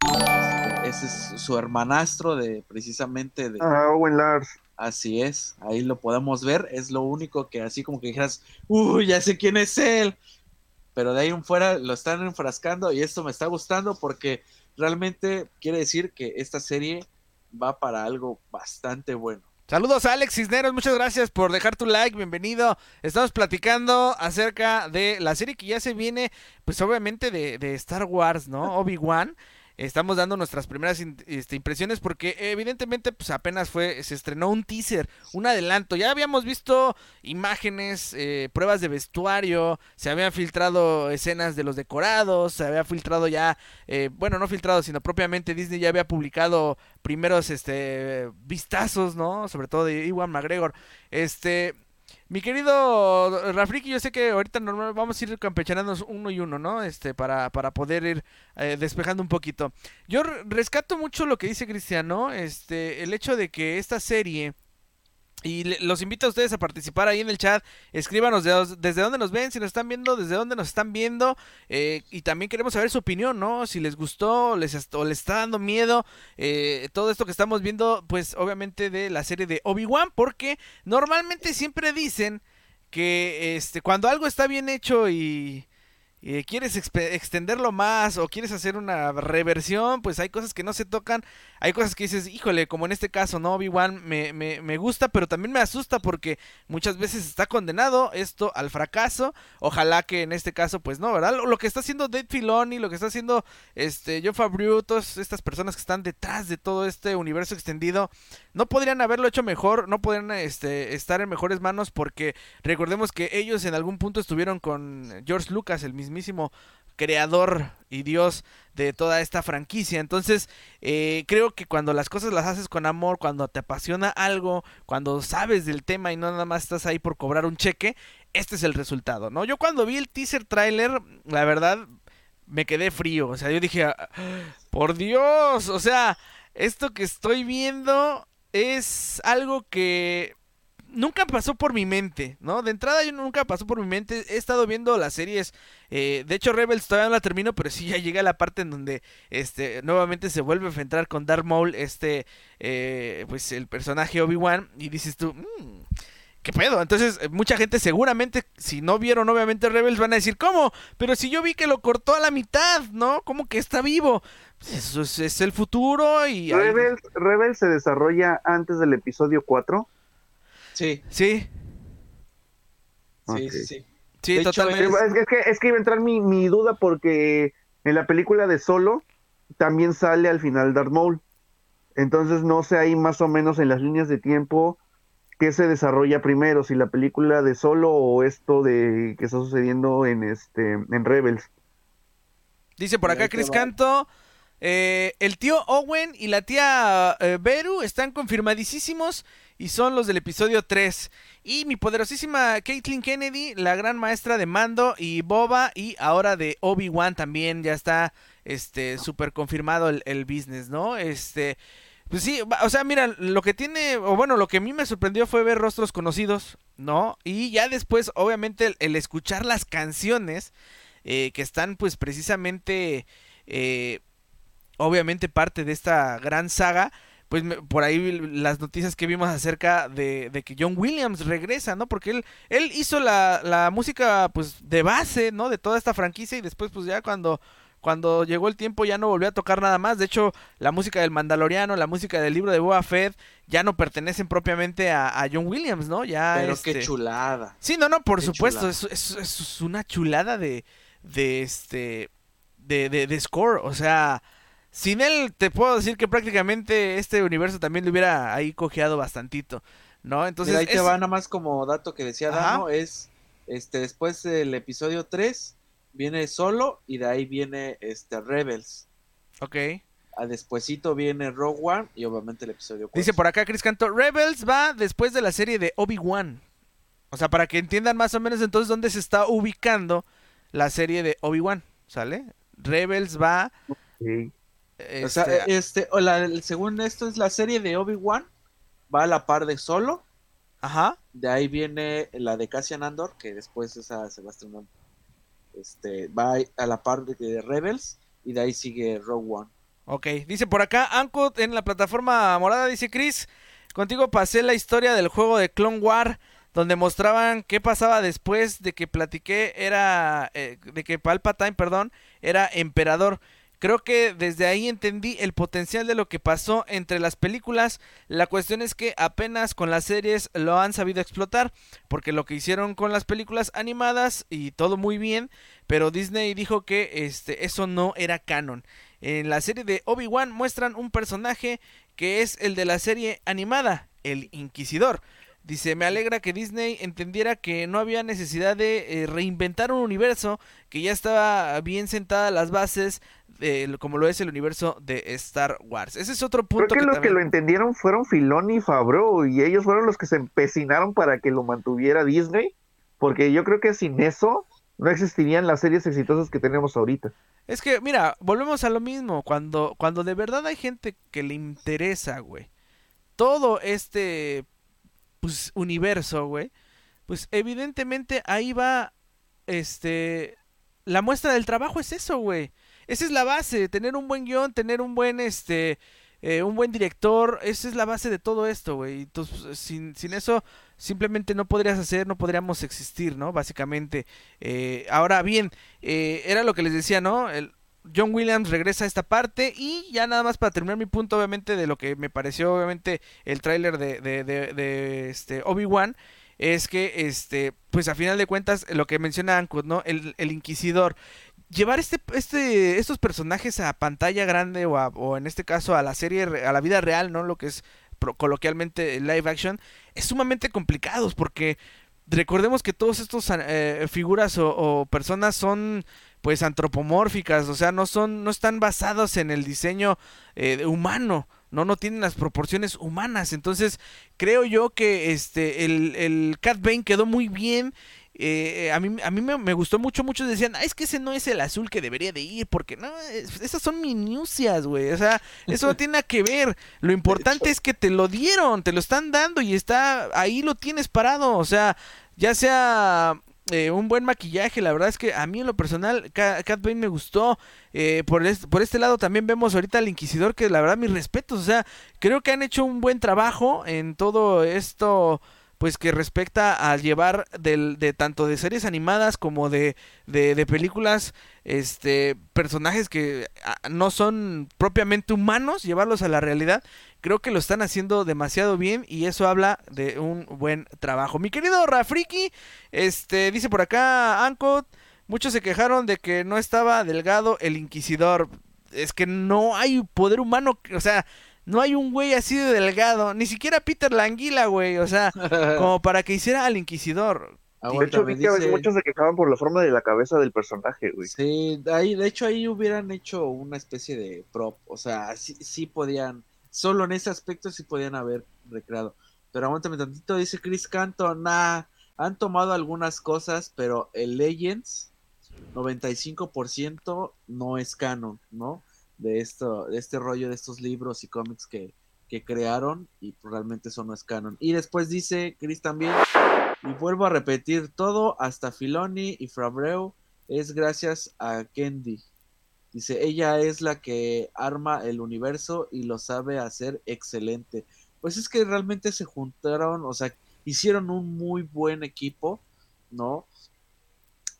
Este, ese es su hermanastro de precisamente de... Ah, Owen Lars. Así es, ahí lo podemos ver, es lo único que así como que dijeras, uy, ya sé quién es él, pero de ahí en fuera lo están enfrascando y esto me está gustando porque realmente quiere decir que esta serie va para algo bastante bueno. Saludos a Alex Cisneros, muchas gracias por dejar tu like, bienvenido. Estamos platicando acerca de la serie que ya se viene, pues obviamente de, de Star Wars, ¿no? Obi-Wan estamos dando nuestras primeras este, impresiones porque evidentemente pues apenas fue se estrenó un teaser un adelanto. Ya habíamos visto imágenes eh, pruebas de vestuario se habían filtrado escenas de los decorados se había filtrado ya eh, bueno no filtrado sino propiamente Disney ya había publicado primeros este vistazos no sobre todo de Iwan McGregor. Este mi querido Rafriki, yo sé que ahorita normal vamos a ir campechanándonos uno y uno, ¿no? Este, para, para poder ir eh, despejando un poquito. Yo rescato mucho lo que dice Cristiano, este, el hecho de que esta serie y los invito a ustedes a participar ahí en el chat. Escríbanos desde dónde nos ven, si nos están viendo, desde dónde nos están viendo. Eh, y también queremos saber su opinión, ¿no? Si les gustó les o les está dando miedo eh, todo esto que estamos viendo, pues obviamente de la serie de Obi-Wan. Porque normalmente siempre dicen que este, cuando algo está bien hecho y y quieres extenderlo más o quieres hacer una reversión, pues hay cosas que no se tocan, hay cosas que dices, híjole, como en este caso, ¿no? Obi-Wan me, me, me, gusta, pero también me asusta porque muchas veces está condenado esto al fracaso, ojalá que en este caso, pues no, ¿verdad? Lo, que está haciendo Dave Filoni, lo que está haciendo este John Favreau, todas estas personas que están detrás de todo este universo extendido, no podrían haberlo hecho mejor, no podrían este, estar en mejores manos porque recordemos que ellos en algún punto estuvieron con George Lucas, el mismísimo creador y dios de toda esta franquicia. Entonces, eh, creo que cuando las cosas las haces con amor, cuando te apasiona algo, cuando sabes del tema y no nada más estás ahí por cobrar un cheque, este es el resultado, ¿no? Yo cuando vi el teaser trailer, la verdad, me quedé frío. O sea, yo dije, ah, por Dios, o sea, esto que estoy viendo es algo que nunca pasó por mi mente, ¿no? De entrada yo nunca pasó por mi mente. He estado viendo las series. Eh, de hecho, Rebels todavía no la termino, pero sí ya llega la parte en donde este nuevamente se vuelve a enfrentar con Darth Maul, este, eh, pues el personaje Obi-Wan. Y dices tú, mmm, ¿qué pedo? Entonces, eh, mucha gente seguramente, si no vieron obviamente Rebels, van a decir, ¿cómo? Pero si yo vi que lo cortó a la mitad, ¿no? ¿Cómo que está vivo? Eso es, el futuro y... Rebels, Rebels se desarrolla antes del episodio 4. Sí. Sí. Sí, sí, sí. totalmente. Es, que, es que iba a entrar mi, mi, duda porque en la película de Solo también sale al final Darth Maul. Entonces no sé ahí más o menos en las líneas de tiempo qué se desarrolla primero, si la película de solo o esto de que está sucediendo en este en Rebels. Dice por acá Chris Canto, eh, el tío Owen y la tía eh, Beru están confirmadísimos y son los del episodio 3. Y mi poderosísima Caitlin Kennedy, la gran maestra de Mando y Boba y ahora de Obi-Wan también ya está este súper confirmado el, el business, ¿no? Este pues sí, o sea, mira, lo que tiene, o bueno, lo que a mí me sorprendió fue ver rostros conocidos, ¿no? Y ya después, obviamente, el, escuchar las canciones eh, que están, pues, precisamente, eh, obviamente, parte de esta gran saga, pues por ahí las noticias que vimos acerca de, de, que John Williams regresa, ¿no? Porque él, él hizo la, la música, pues, de base, ¿no? De toda esta franquicia y después, pues, ya cuando cuando llegó el tiempo ya no volvió a tocar nada más. De hecho, la música del Mandaloriano, la música del libro de Boa Fett ya no pertenecen propiamente a, John Williams, ¿no? Ya Pero qué este chulada. Sí, no, no, por supuesto, es, es, una chulada de de este de, de, score, o sea, sin él te puedo decir que prácticamente este universo también le hubiera ahí cojeado bastantito, ¿no? Entonces ahí te va nada más como dato que decía Dano es este después del episodio 3 viene Solo y de ahí viene este Rebels. Ok. A despuesito viene Rogue One y obviamente el episodio 4. Dice por acá Chris Canto, Rebels va después de la serie de Obi-Wan. O sea, para que entiendan más o menos entonces dónde se está ubicando la serie de Obi-Wan, ¿sale? Rebels va... Este... O sea, este, o la, según esto es la serie de Obi-Wan, va a la par de Solo. Ajá. De ahí viene la de Cassian Andor, que después esa se va a estrenar este, va a la par de Rebels y de ahí sigue Rogue One. Ok, dice por acá, Anko en la plataforma morada, dice Chris, contigo pasé la historia del juego de Clone War, donde mostraban qué pasaba después de que platiqué, era, eh, de que Palpatine, perdón, era emperador. Creo que desde ahí entendí el potencial de lo que pasó entre las películas. La cuestión es que apenas con las series lo han sabido explotar, porque lo que hicieron con las películas animadas y todo muy bien, pero Disney dijo que este eso no era canon. En la serie de Obi-Wan muestran un personaje que es el de la serie animada, el Inquisidor. Dice, me alegra que Disney entendiera que no había necesidad de eh, reinventar un universo que ya estaba bien sentada las bases, como lo es el universo de Star Wars. Ese es otro punto. Creo que, los que lo entendieron fueron Filoni y Favreau y ellos fueron los que se empecinaron para que lo mantuviera Disney, porque yo creo que sin eso no existirían las series exitosas que tenemos ahorita. Es que, mira, volvemos a lo mismo, cuando, cuando de verdad hay gente que le interesa, güey, todo este pues, universo, güey, pues evidentemente ahí va, este, la muestra del trabajo es eso, güey. Esa es la base, tener un buen guion, tener un buen, este, eh, un buen director, esa es la base de todo esto, güey. Entonces, sin, sin eso, simplemente no podrías hacer, no podríamos existir, ¿no? Básicamente. Eh, ahora bien, eh, era lo que les decía, ¿no? El, John Williams regresa a esta parte y ya nada más para terminar mi punto obviamente de lo que me pareció obviamente el tráiler de, de, de, este Obi-Wan es que este pues a final de cuentas lo que menciona Ankut, ¿no? El, inquisidor llevar este, este, estos personajes a pantalla grande o, o, en este caso a la serie, a la vida real, ¿no? Lo que es coloquialmente live action, es sumamente complicados porque recordemos que todos estos eh, figuras o, personas son pues antropomórficas, o sea, no son, no están basados en el diseño eh, humano, no, no tienen las proporciones humanas. Entonces, creo yo que este el, el Cat Bane quedó muy bien. Eh, a mí, a mí me, gustó mucho, muchos decían, ah, es que ese no es el azul que debería de ir, porque no, esas son minucias, güey, o sea, eso no tiene nada que ver, lo importante es que te lo dieron, te lo están dando y está, ahí lo tienes parado, o sea, ya sea eh, un buen maquillaje. La verdad es que a mí en lo personal, Cat Bane me gustó. Eh, por, este, por este lado también vemos ahorita al Inquisidor, que la verdad mis respetos. O sea, creo que han hecho un buen trabajo en todo esto pues que respecta a llevar del, de tanto de series animadas como de, de, películas este personajes que ah, no son propiamente humanos llevarlos a la realidad creo que lo están haciendo demasiado bien y eso habla de un buen trabajo. Mi querido Rafriki este dice por acá Ancot muchos se quejaron de que no estaba delgado el inquisidor. Es que no hay poder humano o sea no hay un güey así de delgado, ni siquiera Peter Languila, güey, o sea, como para que hiciera al Inquisidor. de hecho, muchos se quejaban por la forma de la cabeza del personaje, güey. Sí, ahí, de hecho ahí hubieran hecho una especie de prop, o sea, sí, sí podían, solo en ese aspecto sí podían haber recreado. Pero aguántame tantito, dice Chris Canton, nah, han tomado algunas cosas, pero el Legends 95% no es canon, ¿no? De, esto, de este rollo de estos libros y cómics que, que crearon y realmente eso no es canon. Y después dice Chris también, y vuelvo a repetir, todo hasta Filoni y Fabreu es gracias a Kendi. Dice, ella es la que arma el universo y lo sabe hacer excelente. Pues es que realmente se juntaron, o sea, hicieron un muy buen equipo, ¿no?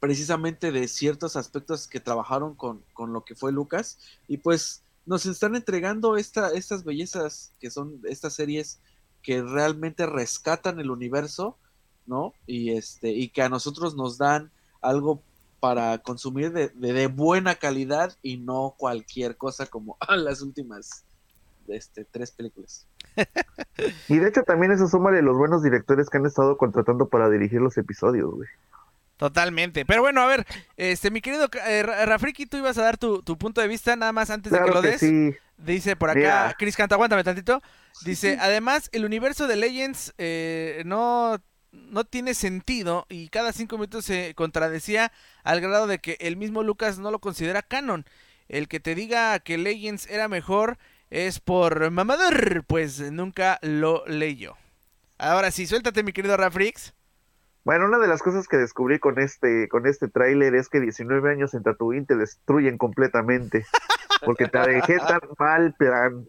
Precisamente de ciertos aspectos que trabajaron con, lo que fue Lucas y pues nos están entregando esta, estas bellezas que son estas series que realmente rescatan el universo, ¿no? Y este, y que a nosotros nos dan algo para consumir de, de, buena calidad y no cualquier cosa como las últimas este, tres películas. y de hecho también eso suma de los buenos directores que han estado contratando para dirigir los episodios, güey. Totalmente. Pero bueno, a ver, este, mi querido eh, Rafriki, tú ibas a dar tu, punto de vista nada más antes de que lo des. Dice por acá, Chris Canta, aguántame tantito. Dice, además, el universo de Legends eh, no, no tiene sentido y cada cinco minutos se contradecía al grado de que el mismo Lucas no lo considera canon. El que te diga que Legends era mejor es por mamador, pues nunca lo leyó. Ahora sí, suéltate, mi querido Rafrix. Bueno, una de las cosas que descubrí con este, con este tráiler es que 19 años en Tatooine te destruyen completamente, porque te dejé tan mal plan.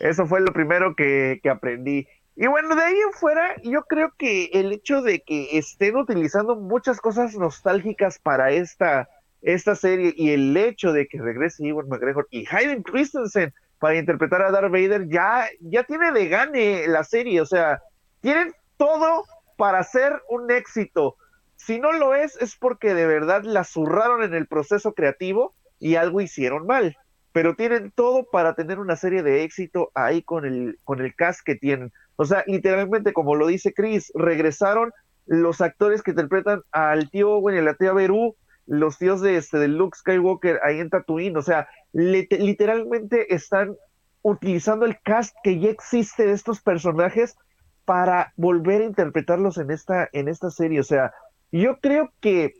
Eso fue lo primero que, que aprendí. Y bueno, de ahí en fuera, yo creo que el hecho de que estén utilizando muchas cosas nostálgicas para esta, esta serie y el hecho de que regrese Iwan McGregor y Hayden Christensen para interpretar a Darth Vader, ya, ya tiene de gane la serie. O sea, tienen todo para ser un éxito. Si no lo es, es porque de verdad la zurraron en el proceso creativo y algo hicieron mal. Pero tienen todo para tener una serie de éxito ahí con el, con el cast que tienen. O sea, literalmente, como lo dice Chris, regresaron los actores que interpretan al tío Owen y a la tía Beru, los tíos de, este, de Luke Skywalker ahí en Tatooine. O sea, literalmente están utilizando el cast que ya existe de estos personajes para volver a interpretarlos en esta, en esta serie. O sea, yo creo que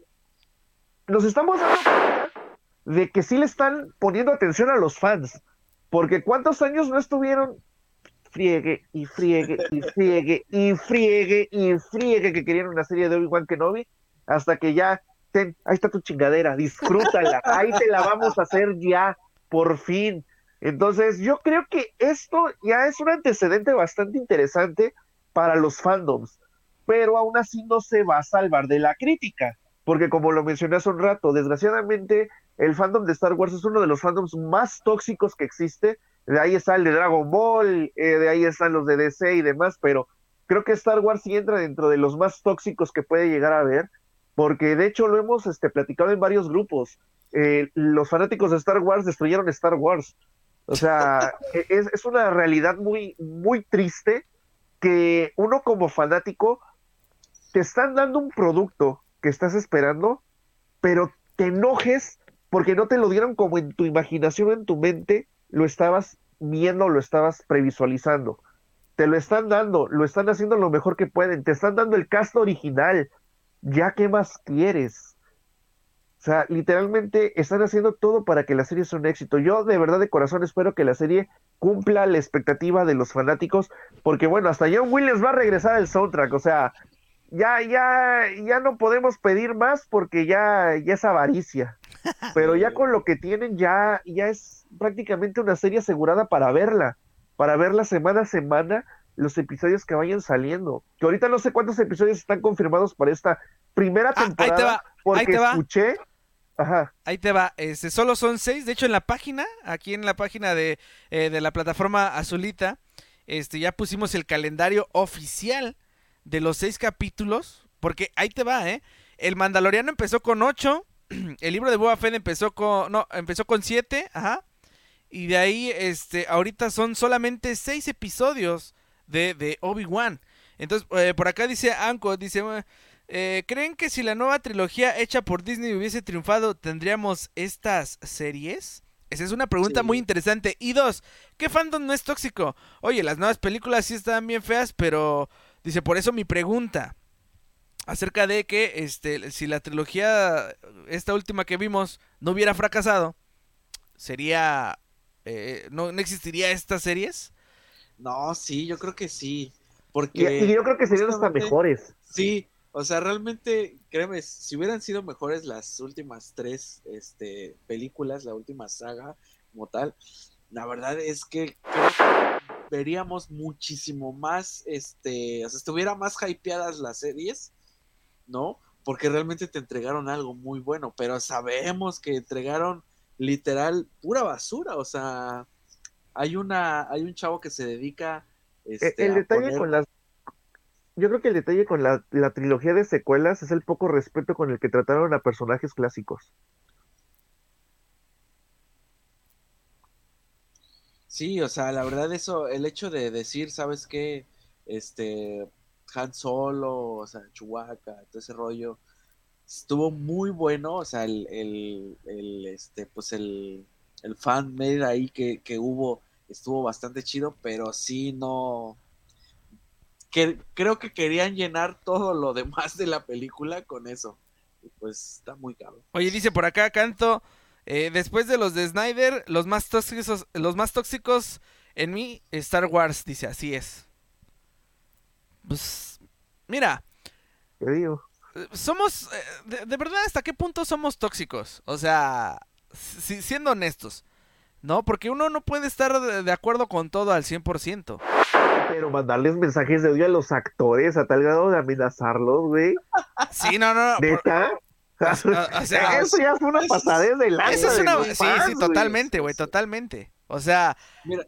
nos estamos dando cuenta de que sí le están poniendo atención a los fans. Porque cuántos años no estuvieron friegue y friegue y friegue y friegue y friegue que querían una serie de Obi-Wan Kenobi hasta que ya, ten, ahí está tu chingadera, disfrútala, ahí te la vamos a hacer ya, por fin. Entonces, yo creo que esto ya es un antecedente bastante interesante para los fandoms, pero aún así no se va a salvar de la crítica, porque como lo mencioné hace un rato, desgraciadamente el fandom de Star Wars es uno de los fandoms más tóxicos que existe, de ahí está el de Dragon Ball, eh, de ahí están los de DC y demás, pero creo que Star Wars sí entra dentro de los más tóxicos que puede llegar a haber, porque de hecho lo hemos este, platicado en varios grupos. Eh, los fanáticos de Star Wars destruyeron Star Wars, O sea, e, es, es, una realidad muy, muy triste que uno como fanático te están dando un producto que estás esperando, pero te enojes porque no te lo dieron como en tu imaginación, en tu mente, lo estabas viendo, lo estabas previsualizando. Te lo están dando, lo están haciendo lo mejor que pueden, te están dando el cast original. Ya, ¿qué más quieres? O sea, literalmente están haciendo todo para que la serie sea un éxito. Yo de verdad de corazón espero que la serie cumpla la expectativa de los fanáticos, porque bueno, hasta John Williams va a regresar al soundtrack, o sea, ya, ya, ya no podemos pedir más porque ya, ya es avaricia. Pero ya con lo que tienen, ya, ya es prácticamente una serie asegurada para verla, para verla semana a semana, los episodios que vayan saliendo. Que ahorita no sé cuántos episodios están confirmados para esta primera ah, temporada, porque escuché. Ajá. Ahí te va, este, solo son seis, de hecho en la página, aquí en la página de, eh, de la plataforma Azulita, este, ya pusimos el calendario oficial de los seis capítulos, porque ahí te va, ¿eh? El Mandaloriano empezó con ocho, el libro de Boba Fett empezó con, no, empezó con siete, ajá, y de ahí, este, ahorita son solamente seis episodios de, de Obi-Wan. Entonces, eh, por acá dice Anko, dice, eh, ¿creen que si la nueva trilogía hecha por Disney hubiese triunfado, tendríamos estas series? Esa es una pregunta muy interesante. Y dos, ¿qué fandom no es tóxico? Oye, las nuevas películas sí están bien feas, pero Dice, por eso mi pregunta acerca de que este, si la trilogía, esta última que vimos, no hubiera fracasado, sería, eh, no, no, existiría estas series. No, sí, yo creo que sí. Porque y, yo creo que serían hasta mejores. Sí, o sea, realmente, créeme, si hubieran sido mejores las últimas tres este, películas, la última saga como tal, la verdad es que veríamos muchísimo más, este, o sea, estuviera más hypeadas las series, ¿no? Porque realmente te entregaron algo muy bueno, pero sabemos que entregaron literal pura basura, o sea, hay una, hay un chavo que se dedica e, este, el, detalle con las yo creo que el detalle con la, la, trilogía de secuelas es el poco respeto con el que trataron a personajes clásicos. Sí, o sea, la verdad eso, el hecho de decir, ¿sabes qué? Este, Han Solo, o sea, Chewbacca, todo ese rollo, estuvo muy bueno, o sea, el, el, este, pues el, el fan made ahí que, que hubo estuvo bastante chido, pero sí no, que creo que querían llenar todo lo demás de la película con eso. Y pues está muy caro. Oye, dice por acá, Canto, eh, después de los de Snyder, los más tóxicos, los más tóxicos en mí, Star Wars, dice, así es. Pues, mira. ¿Qué digo? Eh, somos, eh, de, verdad, ¿hasta qué punto somos tóxicos? O sea, siendo honestos, ¿no? Porque uno no puede estar de, acuerdo con todo al 100%. Pero mandarles mensajes de odio a los actores a tal grado de amenazarlos, güey. Sí, no, no, no. O, sea, eso ya fue una pasadez de la Eso es una... sí, sí, totalmente, güey, totalmente. O sea... Mira...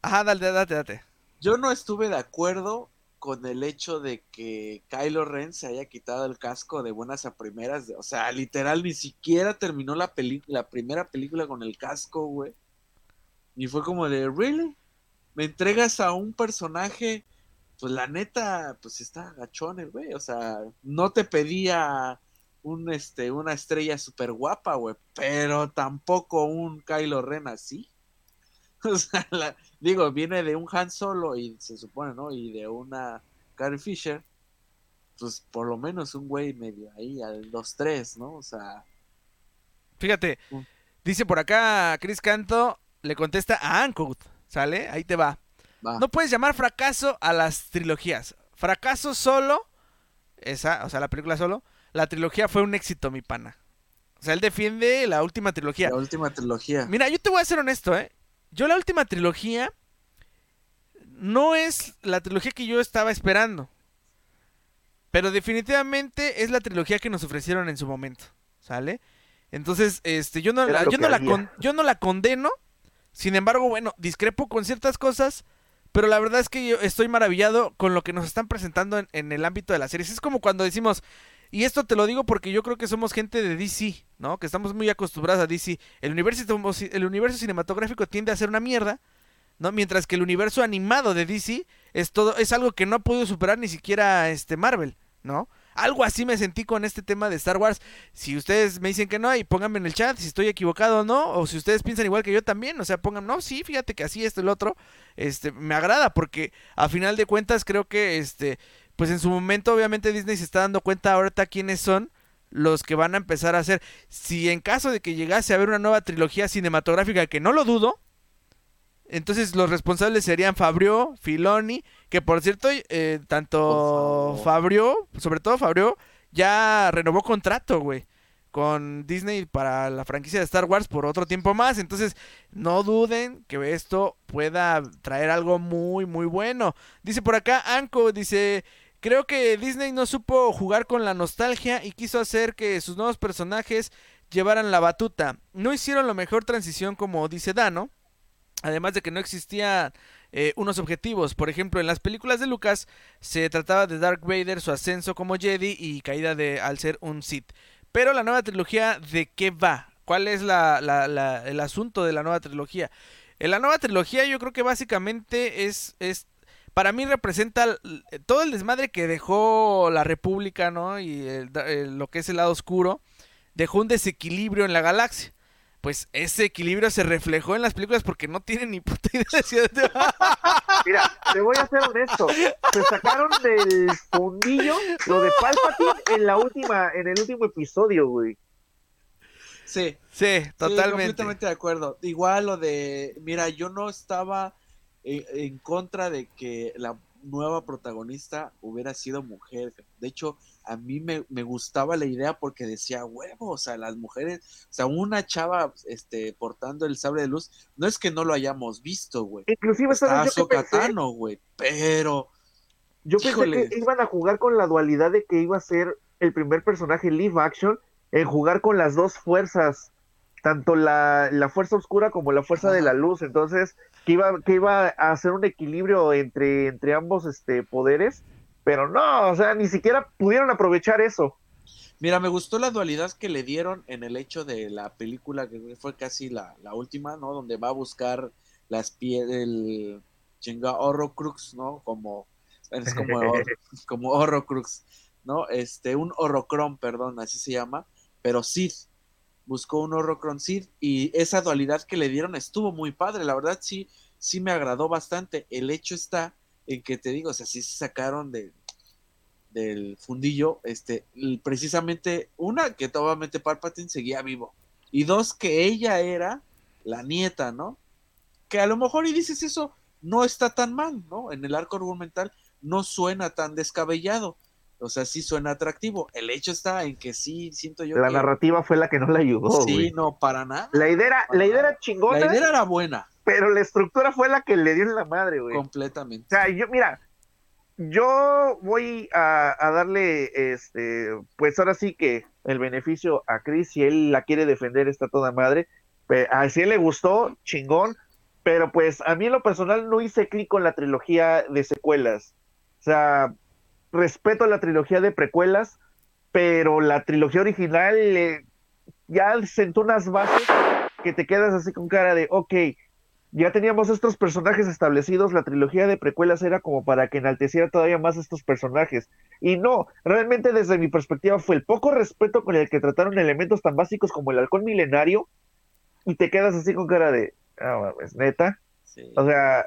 Ajá, dale, date, date. Yo no estuve de acuerdo con el hecho de que Kylo Ren se haya quitado el casco de buenas a primeras. O sea, literal, ni siquiera terminó la, la primera película con el casco, güey. Y fue como de, ¿really? ¿Me entregas a un personaje? Pues la neta, pues está gachón el güey. O sea, no te pedía un este una estrella súper guapa, güey, pero tampoco un Kylo Ren así. O sea, digo, viene de un Han Solo y se supone, ¿no? Y de una Carrie Fisher, pues por lo menos un güey medio ahí al 2-3, ¿no? O sea. Fíjate, dice por acá Chris Canto, le contesta a Ancud, ¿sale? Ahí te va. No puedes llamar fracaso a las trilogías. Fracaso solo, esa, o sea, la película solo, la trilogía fue un éxito, mi pana. O sea, él defiende la última trilogía. La última trilogía. Mira, yo te voy a ser honesto, ¿eh? Yo la última trilogía no es la trilogía que yo estaba esperando. Pero definitivamente es la trilogía que nos ofrecieron en su momento. ¿Sale? Entonces, este, yo no, la, yo, no la yo no la condeno. Sin embargo, bueno, discrepo con ciertas cosas. Pero la verdad es que yo estoy maravillado con lo que nos están presentando en, el ámbito de las series. Es como cuando decimos, Y esto te lo digo porque yo creo que somos gente de DC, ¿no? Que estamos muy acostumbrados a DC. El universo, el universo cinematográfico tiende a ser una mierda, ¿no? Mientras que el universo animado de DC es todo, es algo que no ha podido superar ni siquiera este Marvel, ¿no? Algo así me sentí con este tema de Star Wars. Si ustedes me dicen que no, y pónganme en el chat si estoy equivocado o no, o si ustedes piensan igual que yo también, o sea, pongan, no, sí, fíjate que así esto el otro, este, me agrada porque a final de cuentas creo que, este, pues en su momento obviamente Disney se está dando cuenta ahorita quiénes son los que van a empezar a hacer. Si en caso de que llegase a haber una nueva trilogía cinematográfica, que no lo dudo, entonces los responsables serían Fabio, Filoni, que por cierto, eh, tanto Fabio, sobre todo Fabio, ya renovó contrato, güey, con Disney para la franquicia de Star Wars por otro tiempo más. Entonces, no duden que esto pueda traer algo muy, muy bueno. Dice por acá, Anko, dice, creo que Disney no supo jugar con la nostalgia y quiso hacer que sus nuevos personajes llevaran la batuta. No hicieron la mejor transición como dice Dano Además de que no existían eh, unos objetivos. Por ejemplo, en las películas de Lucas se trataba de Dark Vader, su ascenso como Jedi y caída de al ser un Sith. Pero la nueva trilogía, ¿de qué va? ¿Cuál es la, la, el asunto de la nueva trilogía? En la nueva trilogía yo creo que básicamente es, es para mí representa todo el desmadre que dejó la República, ¿no? Y lo que es el lado oscuro. Dejó un desequilibrio en la galaxia pues ese equilibrio se reflejó en las películas porque no tienen ni puta idea de Mira, te voy a ser honesto. Se sacaron del fundillo lo de Palpatine en la última, en el último episodio, güey. Sí. Sí, totalmente. completamente de acuerdo. Igual lo de, mira, yo no estaba en contra de que la nueva protagonista hubiera sido mujer. De hecho, a mí me, gustaba la idea porque decía, huevo, o sea, las mujeres, o sea, una chava este, portando el sable de luz, no es que no lo hayamos visto, güey. Inclusive estaba Sokatano, güey, pero... Yo pensé que iban a jugar con la dualidad de que iba a ser el primer personaje live action en jugar con las dos fuerzas, tanto la, la fuerza oscura como la fuerza de la luz. Entonces, que iba, que iba a hacer un equilibrio entre, entre ambos este, poderes, pero no, o sea, ni siquiera pudieron aprovechar eso. Mira, me gustó la dualidad que le dieron en el hecho de la película que fue casi la, la última, ¿no? Donde va a buscar las pies del chinga Horrocrux, ¿no? Como es como, como Horrocrux, ¿no? Este, un Horrocron, perdón, así se llama, pero Sith buscó un Horrocron Sid y esa dualidad que le dieron estuvo muy padre, la verdad sí, sí me agradó bastante. El hecho está en que te digo, o sea, sí se sacaron de, del fundillo, este, precisamente una que obviamente Palpatine seguía vivo y dos que ella era la nieta, ¿no? Que a lo mejor y dices eso no está tan mal, ¿no? En el arco argumental no suena tan descabellado o sea, sí suena atractivo. El hecho está en que sí, siento yo. La narrativa fue la que no la ayudó. Sí, no, para nada. La idea, la idea era chingona. La idea era buena. Pero la estructura fue la que le dio en la madre, güey. Completamente. O sea, yo, mira, yo voy a, darle, este, pues ahora sí que el beneficio a Chris, si él la quiere defender, está toda madre. A si él le gustó, chingón. Pero pues a mí en lo personal no hice clic con la trilogía de secuelas. O sea, respeto la trilogía de precuelas, pero la trilogía original ya sentó unas bases que te quedas así con cara de, ok, ya teníamos estos personajes establecidos, la trilogía de precuelas era como para que enalteciera todavía más estos personajes. Y no, realmente desde mi perspectiva fue el poco respeto con el que trataron elementos tan básicos como el halcón milenario y te quedas así con cara de, ah, es neta. O sea,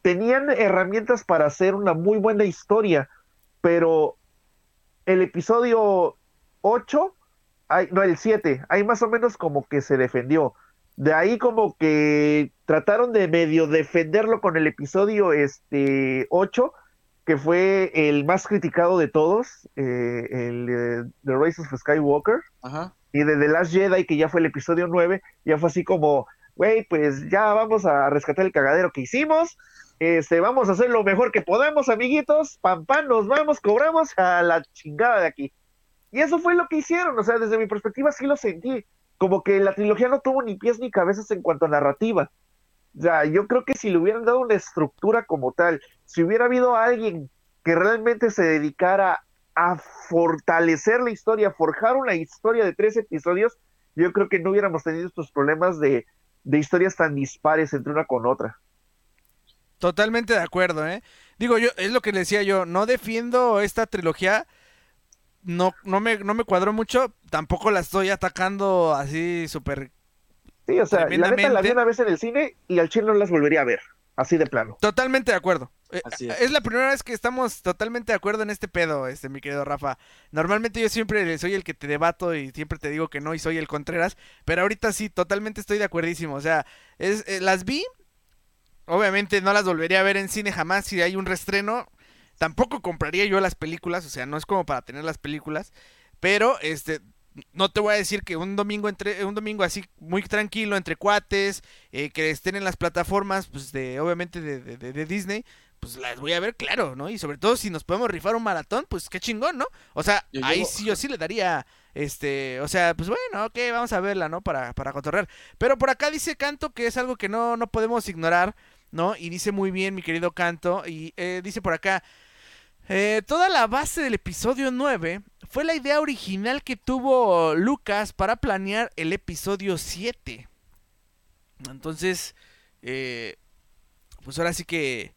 tenían herramientas para hacer una muy buena historia, pero el episodio 8, no, el 7, ahí más o menos como que se defendió. De ahí como que trataron de medio defenderlo con el episodio este 8, que fue el más criticado de todos, eh, el de The Rise of Skywalker. Y de The Last Jedi, que ya fue el episodio 9, ya fue así como, güey, pues ya vamos a rescatar el cagadero que hicimos, este, vamos a hacer lo mejor que podemos, amiguitos. Pam, pam, nos vamos, cobramos a la chingada de aquí. Y eso fue lo que hicieron, o sea, desde mi perspectiva sí lo sentí. Como que la trilogía no tuvo ni pies ni cabezas en cuanto a narrativa. O sea, yo creo que si le hubieran dado una estructura como tal, si hubiera habido alguien que realmente se dedicara a fortalecer la historia, forjar una historia de tres episodios, yo creo que no hubiéramos tenido estos problemas de, de historias tan dispares entre una con otra. Totalmente de acuerdo, ¿eh? Digo, yo, es lo que le decía yo, no defiendo esta trilogía, no, no, me, no me cuadró mucho, tampoco la estoy atacando así súper... Sí, o sea, la neta la vi una vez en el cine y al chino no las volvería a ver, así de plano. Totalmente de acuerdo. Eh, es. la primera vez que estamos totalmente de acuerdo en este pedo, este mi querido Rafa. Normalmente yo siempre soy el que te debato y siempre te digo que no y soy el Contreras, pero ahorita sí, totalmente estoy de acuerdísimo. O sea, es, eh, las vi, obviamente no las volvería a ver en cine jamás si hay un restreno. Tampoco compraría yo las películas, o sea, no es como para tener las películas, pero este no te voy a decir que un domingo entre un domingo así muy tranquilo entre cuates eh, que estén en las plataformas pues de obviamente de, de Disney pues las voy a ver, claro, ¿no? Y sobre todo si nos podemos rifar un maratón, pues qué chingón, ¿no? O sea, ahí sí yo sí le daría, este, o sea, pues bueno, ok, vamos a verla, ¿no? Para, para cotorrear. Pero por acá dice Canto que es algo que no, no podemos ignorar, ¿no? Y dice muy bien mi querido Canto, y eh, dice por acá, eh, toda la base del episodio 9 fue la idea original que tuvo Lucas para planear el episodio 7. Entonces, eh, pues ahora sí que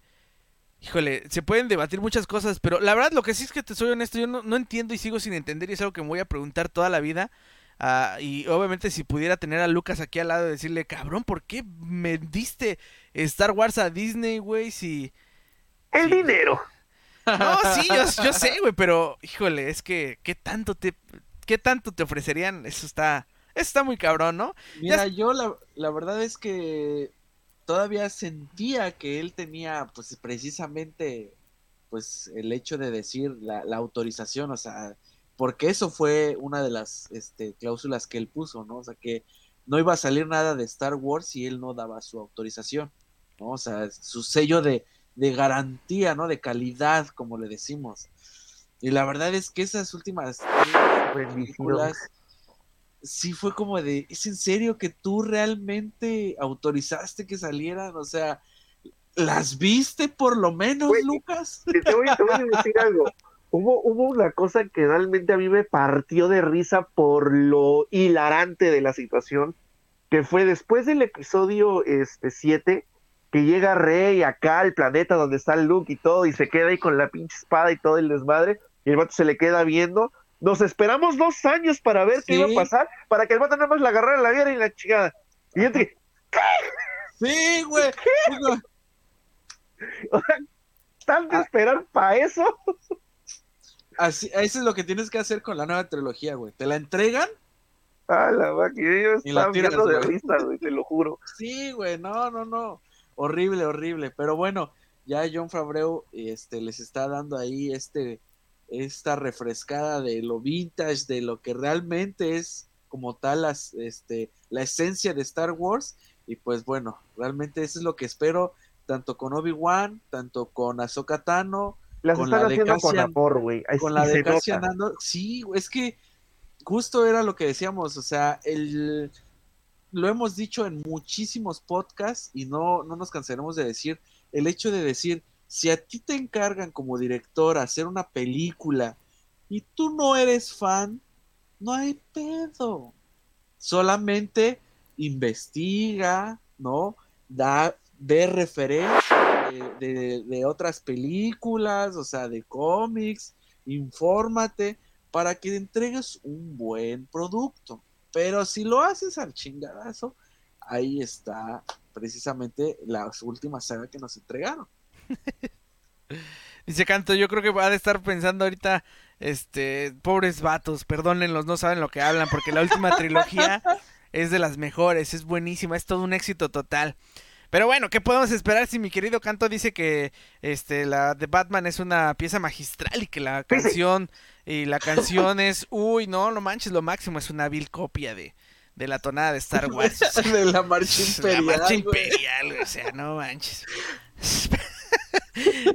Híjole, se pueden debatir muchas cosas, pero la verdad lo que sí es que te soy honesto, yo no, entiendo y sigo sin entender y es algo que me voy a preguntar toda la vida. Ah, y obviamente si pudiera tener a Lucas aquí al lado y decirle, cabrón, ¿por qué me diste Star Wars a Disney, güey? Si... El dinero. No, sí, yo, sé, güey, pero híjole, es que, ¿qué tanto te, qué tanto te ofrecerían? Eso está, eso está muy cabrón, ¿no? Mira, yo la, la verdad es que todavía sentía que él tenía pues precisamente pues el hecho de decir la, autorización, o sea, porque eso fue una de las este, cláusulas que él puso, ¿no? O sea, que no iba a salir nada de Star Wars si él no daba su autorización, ¿no? O sea, su sello de, de garantía, ¿no? De calidad, como le decimos. Y la verdad es que esas últimas películas sí fue como de, ¿es en serio que tú realmente autorizaste que salieran? O sea, ¿las viste por lo menos, Lucas? Te voy, a decir algo. Hubo, hubo una cosa que realmente a mí me partió de risa por lo hilarante de la situación, que fue después del episodio este 7, que llega Rey acá al planeta donde está Luke y todo, y se queda ahí con la pinche espada y todo el desmadre, y el vato se le queda viendo, nos esperamos dos años para ver qué iba a pasar, para que el vato nada más la agarrara la viera y la chingada. Y yo ¿qué? Sí, güey. o sea, ¿tanto ah. esperar para eso? Así, eso es lo que tienes que hacer con la nueva trilogía, güey. Te la entregan. Ah, la máquina, yo estaba viendo de risa, güey, te lo juro. Sí, güey, no, no, no. Horrible, horrible. Pero bueno, ya John Fabreu este, les está dando ahí este esta refrescada de lo vintage, de lo que realmente es como tal las, este, la esencia de Star Wars. Y pues bueno, realmente eso es lo que espero, tanto con Obi-Wan, tanto con Ahsoka Tano, con la de Cassian, con la de Cassian Sí, es que justo era lo que decíamos, o sea, el lo hemos dicho en muchísimos podcasts y no, no nos cansaremos de decir, el hecho de decir, si a ti te encargan como director hacer una película y tú no eres fan, no hay pedo. Solamente investiga, ¿no? Da, ve referencia de, de, otras películas, o sea, de cómics, infórmate para que entregues un buen producto. Pero si lo haces al chingadazo, ahí está precisamente la última saga que nos entregaron. Dice Canto, yo creo que va a estar pensando ahorita, este, pobres vatos, perdónenlos, no saben lo que hablan, porque la última trilogía es de las mejores, es buenísima, es todo un éxito total. Pero bueno, ¿qué podemos esperar si mi querido Canto dice que este la de Batman es una pieza magistral y que la canción y la canción es, uy, no, no manches, lo máximo es una vil copia de, de la tonada de Star Wars. de la marcha imperial. La marcha imperial, o sea, no manches.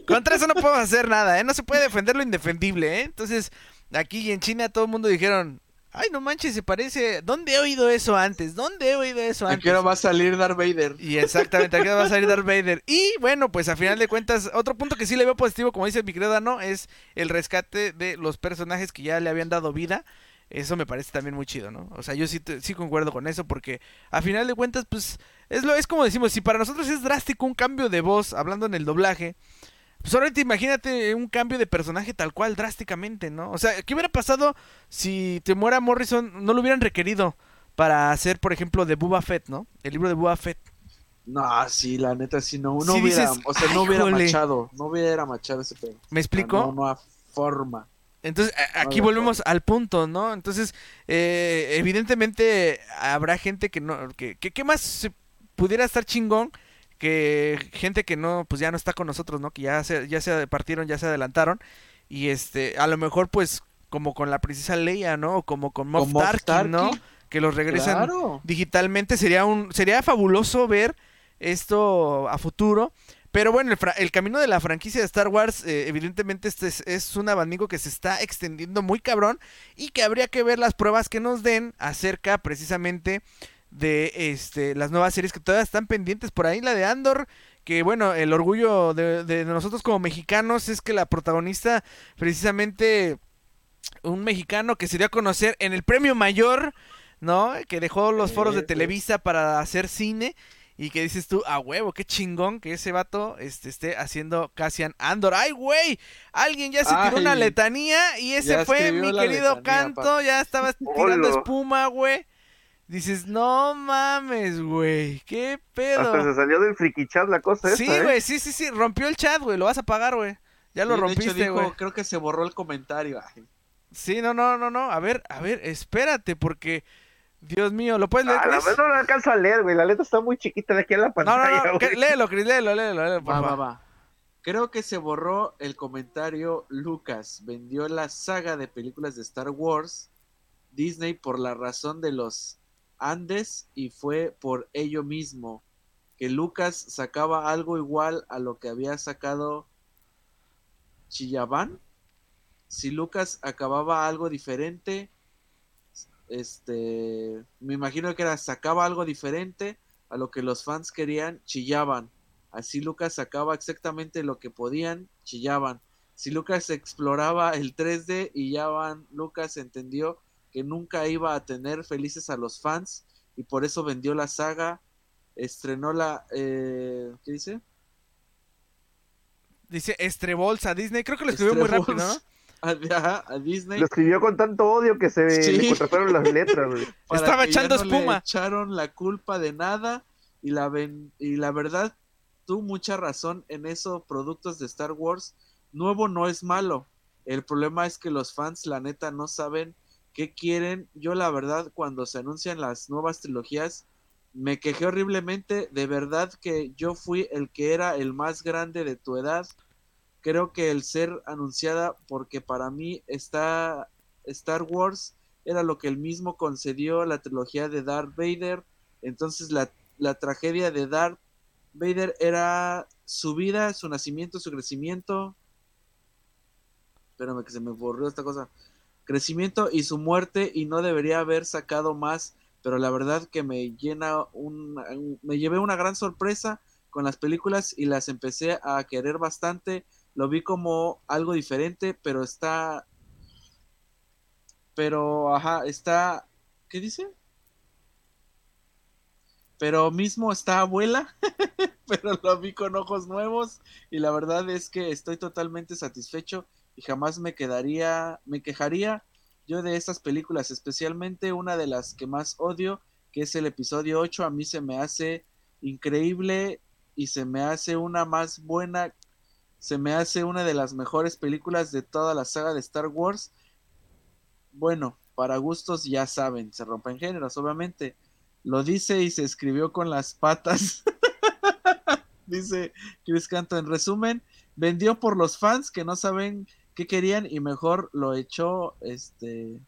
Contra eso no podemos hacer nada, ¿eh? No se puede defender lo indefendible, ¿eh? Entonces, aquí en China todo el mundo dijeron, ay, no manches, se parece. ¿Dónde he oído eso antes? ¿Dónde he oído eso antes? Aquí ahora va a salir Darth Vader. Y exactamente, aquí va a salir Darth Vader. Y bueno, pues a final de cuentas, otro punto que sí le veo positivo, como dice mi querido Dano, es el rescate de los personajes que ya le habían dado vida. Eso me parece también muy chido, ¿no? O sea, yo sí, sí concuerdo con eso porque a final de cuentas, pues es, lo, es como decimos, si para nosotros es drástico un cambio de voz, hablando en el doblaje, pues ahorita imagínate un cambio de personaje tal cual drásticamente, ¿no? O sea, ¿qué hubiera pasado si Temuera Morrison no lo hubieran requerido para hacer, por ejemplo, de Boba Fett, ¿no? El libro de Boba Fett. No, sí, la neta, sí, no, no hubiera, o sea, no hubiera machado, no hubiera machado ese pedo. ¿Me explico? no, no hay forma. Entonces, aquí volvemos al punto, ¿no? Entonces, eh, evidentemente habrá gente que no, que, que, ¿qué más pudiera estar chingón? Que gente que no, pues ya no está con nosotros, ¿no? Que ya se, ya se partieron, ya se adelantaron. Y este, a lo mejor pues como con la princesa Leia, ¿no? O como con Moff Tarkin, ¿no? Que los regresan digitalmente. Sería un, sería fabuloso ver esto a futuro. Pero bueno, el, camino de la franquicia de Star Wars, eh, evidentemente, este es, es, un abanico que se está extendiendo muy cabrón y que habría que ver las pruebas que nos den acerca precisamente de este, las nuevas series que todavía están pendientes por ahí. La de Andor, que bueno, el orgullo de, nosotros como mexicanos es que la protagonista, precisamente un mexicano que se dio a conocer en el premio mayor, ¿no? Que dejó los foros de Televisa para hacer cine. Y que dices tú, a huevo, qué chingón que ese vato este, esté haciendo Cassian Andor. ¡Ay, güey! Alguien ya se tiró una letanía y ese fue mi querido canto. Ya estaba tirando espuma, güey. Dices, no mames, güey, qué pedo. Hasta se salió del friki chat la cosa Sí, ¿eh? güey, sí, sí, sí, rompió el chat, güey, lo vas a pagar, güey. Ya lo rompiste, güey. Creo que se borró el comentario. Sí, no, no, no, no, a ver, a ver, espérate, porque... Dios mío, ¿lo puedes leer, ah, Chris? no lo alcanzo a leer, güey. La letra está muy chiquita de aquí en la pantalla. No, no, no. léelo, Chris, léelo, léelo, léelo, va, va, va. Creo que se borró el comentario Lucas. Vendió la saga de películas de Star Wars Disney por la razón de los Andes y fue por ello mismo que Lucas sacaba algo igual a lo que había sacado Chillabán. Si Lucas acababa algo diferente, este, me imagino que era sacaba algo diferente a lo que los fans querían, chillaban. Así Lucas sacaba exactamente lo que podían, chillaban. Si Lucas exploraba el 3D y ya van, Lucas entendió que nunca iba a tener felices a los fans y por eso vendió la saga, estrenó la... Eh, ¿Qué dice? Dice Estrebolsa Disney, creo que lo escribió muy rápido, ¿no? A, Disney. Lo escribió con tanto odio que se le contrataron las letras, Estaba echando espuma. echaron la culpa de nada y la, ven, y la verdad, tú mucha razón en eso, productos de Star Wars. Nuevo no es malo. El problema es que los fans, la neta, no saben qué quieren. Yo la verdad, cuando se anuncian las nuevas trilogías, me quejé horriblemente. De verdad que yo fui el que era el más grande de tu edad. Creo que el ser anunciada, porque para mí está Star Wars era lo que él mismo concedió la trilogía de Darth Vader. Entonces la, la tragedia de Darth Vader era su vida, su nacimiento, su crecimiento. Espérame que se me borró esta cosa crecimiento y su muerte y no debería haber sacado más, pero la verdad que me llena un, me llevé una gran sorpresa con las películas y las empecé a querer bastante, lo vi como algo diferente, pero está pero ajá, está ¿qué dice? Pero mismo está abuela, pero lo vi con ojos nuevos y la verdad es que estoy totalmente satisfecho y jamás me quedaría, me quejaría yo de estas películas, especialmente una de las que más odio, que es el episodio 8, a mí se me hace increíble y se me hace una más buena, se me hace una de las mejores películas de toda la saga de Star Wars. Bueno, para gustos ya saben, se rompen géneros, obviamente. Lo dice y se escribió con las patas. dice Chris Canto. En resumen, vendió por los fans que no saben qué querían y mejor lo echó, este,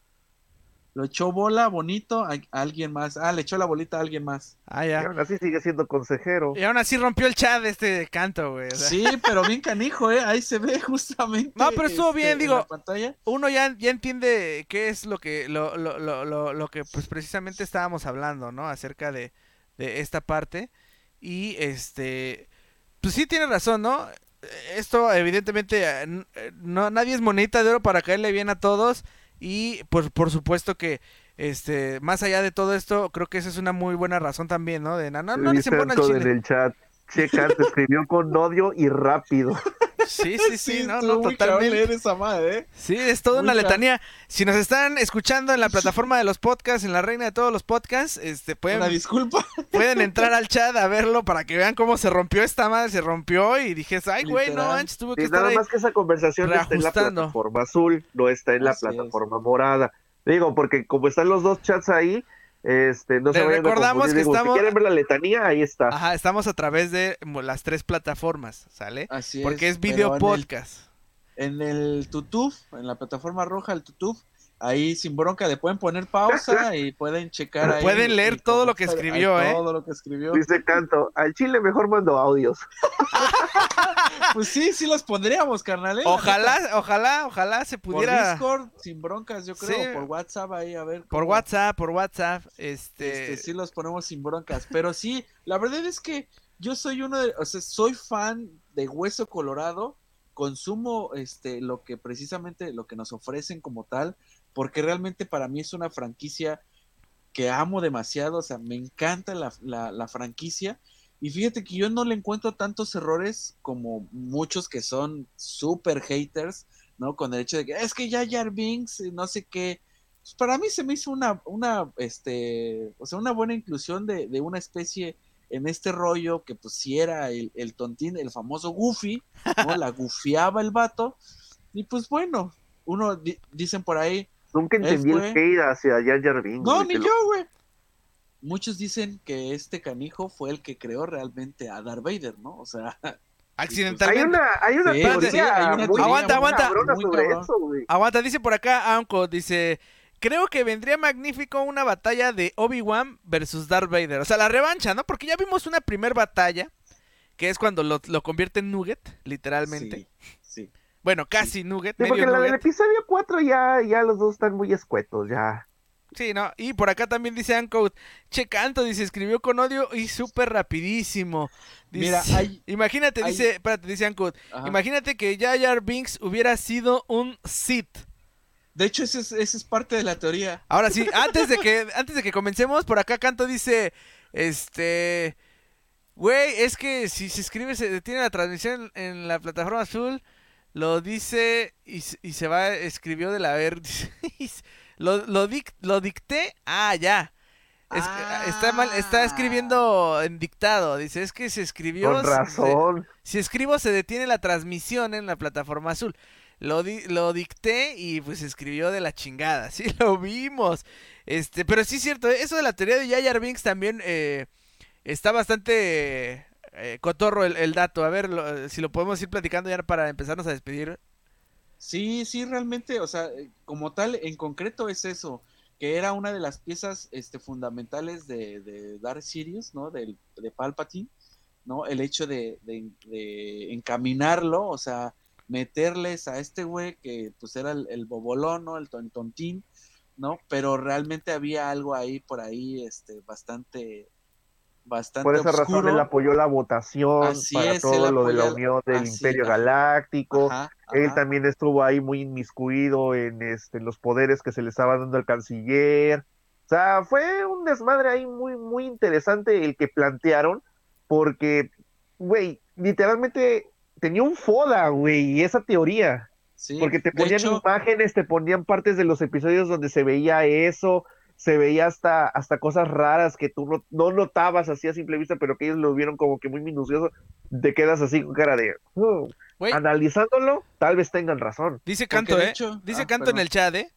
lo echó bola bonito a, alguien más. Ah, le echó la bolita a alguien más. Ah, ya. Y aún así sigue siendo consejero. Y aún así rompió el chat de este canto, güey. Sí, pero bien canijo, ¿eh? Ahí se ve justamente. No, pero estuvo este, bien, en digo. Uno ya, ya entiende qué es lo que, lo, lo, lo, lo, lo que pues precisamente estábamos hablando, ¿no? Acerca de, de esta parte. Y este, pues sí tiene razón, ¿no? Esto evidentemente eh, eh, no nadie es monedita de oro para caerle bien a todos y pues por supuesto que este más allá de todo esto creo que esa es una muy buena razón también, ¿no? De no, no, no Dice imponen al Anton en chile. el chat. Checa, te escribió con odio y rápido. Sí, sí, sí, no, no, totalmente. leer esa madre, ¿eh? Sí, es toda Muy una letanía. Si nos están escuchando en la plataforma de los podcasts, en la reina de todos los podcasts, este pueden Una disculpa. Pueden entrar al chat a verlo para que vean cómo se rompió esta madre, se rompió y dije, ay, güey, no manches, tuve que Y estar nada ahí. más que esa conversación está en la reajustando. plataforma azul, no está en la Así es. plataforma morada. Digo, porque como están los dos chats ahí, este, no Les a recordamos que Digo, estamos- Si quieren ver la letanía, ahí está. Ajá, estamos a través de las tres plataformas, ¿sale? Así Porque es pero video en el- podcast. En el tutuf, en la plataforma roja, el tutuf, ahí sin bronca le pueden poner pausa y pueden checar ahí. Pueden leer todo lo que escribió, ahí ¿eh? Todo lo que escribió. Dice Canto, al chile mejor mando audios. Pues sí, sí los pondríamos, carnal. ¿eh? Ojalá, ojalá, ojalá se Por pudiera Discord, sin broncas, yo creo. Sí. Por WhatsApp ahí, a ver. por WhatsApp, por WhatsApp, este, Este, sí los ponemos sin broncas. Pero sí, la verdad es que yo soy uno de, o sea, soy fan de Hueso Colorado, consumo este lo que precisamente lo que nos ofrecen como tal, porque realmente para mí es una franquicia que amo demasiado, o sea, me encanta la, la, la franquicia. Y fíjate que yo no le encuentro tantos errores como muchos que son super haters, ¿no? Con el hecho de que es que ya Jar Binks, y no sé qué. Pues para mí se me hizo una, una, este, o sea, una buena inclusión de, de una especie en este rollo que pues si era el, el tontín, el famoso Goofy, ¿no? La gufiaba el vato. Y pues bueno, uno di- dicen por ahí, Nunca entendí fue- el hate hacia Jar Jar Binks, no, ni yo, güey. Muchos dicen que este canijo fue el que creó realmente a Darth Vader, ¿no? O sea, Hay accidentalmente. una, hay una Sí, teoría sí, hay una muy- teoría Aguanta, aguanta. sobre eso, güey. Aguanta, dice por acá Anko, dice, creo que vendría magnífico una batalla de Obi-Wan versus Darth Vader. O sea, la revancha, ¿no? Porque ya vimos una primer batalla, que es cuando lo, lo convierte en Nugget, literalmente. sí, sí. Bueno, casi Nugget, Sí, medio porque la del episodio 4 ya, ya los dos están muy escuetos, ya. Sí, ¿no? Y por acá también dice Anko, che canto, dice, escribió con odio y súper rapidísimo. Dice, Mira, hay- imagínate, hay- dice, espérate, dice Anko, Ajá. imagínate que Jar Binks hubiera sido un Sith. De hecho, esa es, esa es parte de la teoría. Ahora sí, antes de que antes de que comencemos, por acá Canto dice, este, güey, es que si se escribe se detiene la transmisión en la plataforma azul, lo dice y, y se va escribió de la ver, lo lo, dic- lo dicté, ah, ya. Es- Ah. Está mal, está escribiendo en dictado, dice, es que se escribió Con se- razón. si escribo se detiene la transmisión en la plataforma azul. Lo, di- lo dicté y pues se escribió de la chingada. Sí, lo vimos. Este, pero sí es cierto, eso de la teoría de Jar Binks también eh, está bastante eh, cotorro el, el dato. A ver lo- si lo podemos ir platicando ya para empezarnos a despedir. Sí, sí, realmente, o sea, eh, como tal, en concreto es eso, que era una de las piezas este, fundamentales de, de Dark Sirius, ¿no? Del, de Palpatine, ¿no? El hecho de, de- de encaminarlo, o sea, meterles a este güey que pues era el, bobolón, ¿no? El ton- tontín, ¿no? Pero realmente había algo ahí por ahí, este, bastante, bastante Por esa razón él apoyó la votación Así para es, todo lo de la unión del así, Imperio ajá. Galáctico. Ajá, Él también estuvo ahí muy inmiscuido en, este, los poderes que se le estaba dando al canciller. O sea, fue un desmadre ahí muy, muy interesante el que plantearon, porque, güey, literalmente tenía un foda, güey, esa teoría. Sí, Porque te ponían hecho- imágenes, te ponían partes de los episodios donde se veía eso, se veía hasta, hasta cosas raras que tú no, no notabas así a simple vista, pero que ellos lo vieron como que muy minucioso. Te quedas así con cara de. Güey, Analizándolo, tal vez tengan razón. dice Canto, ¿eh? hecho- dice ah, Canto en el chat, ¿eh?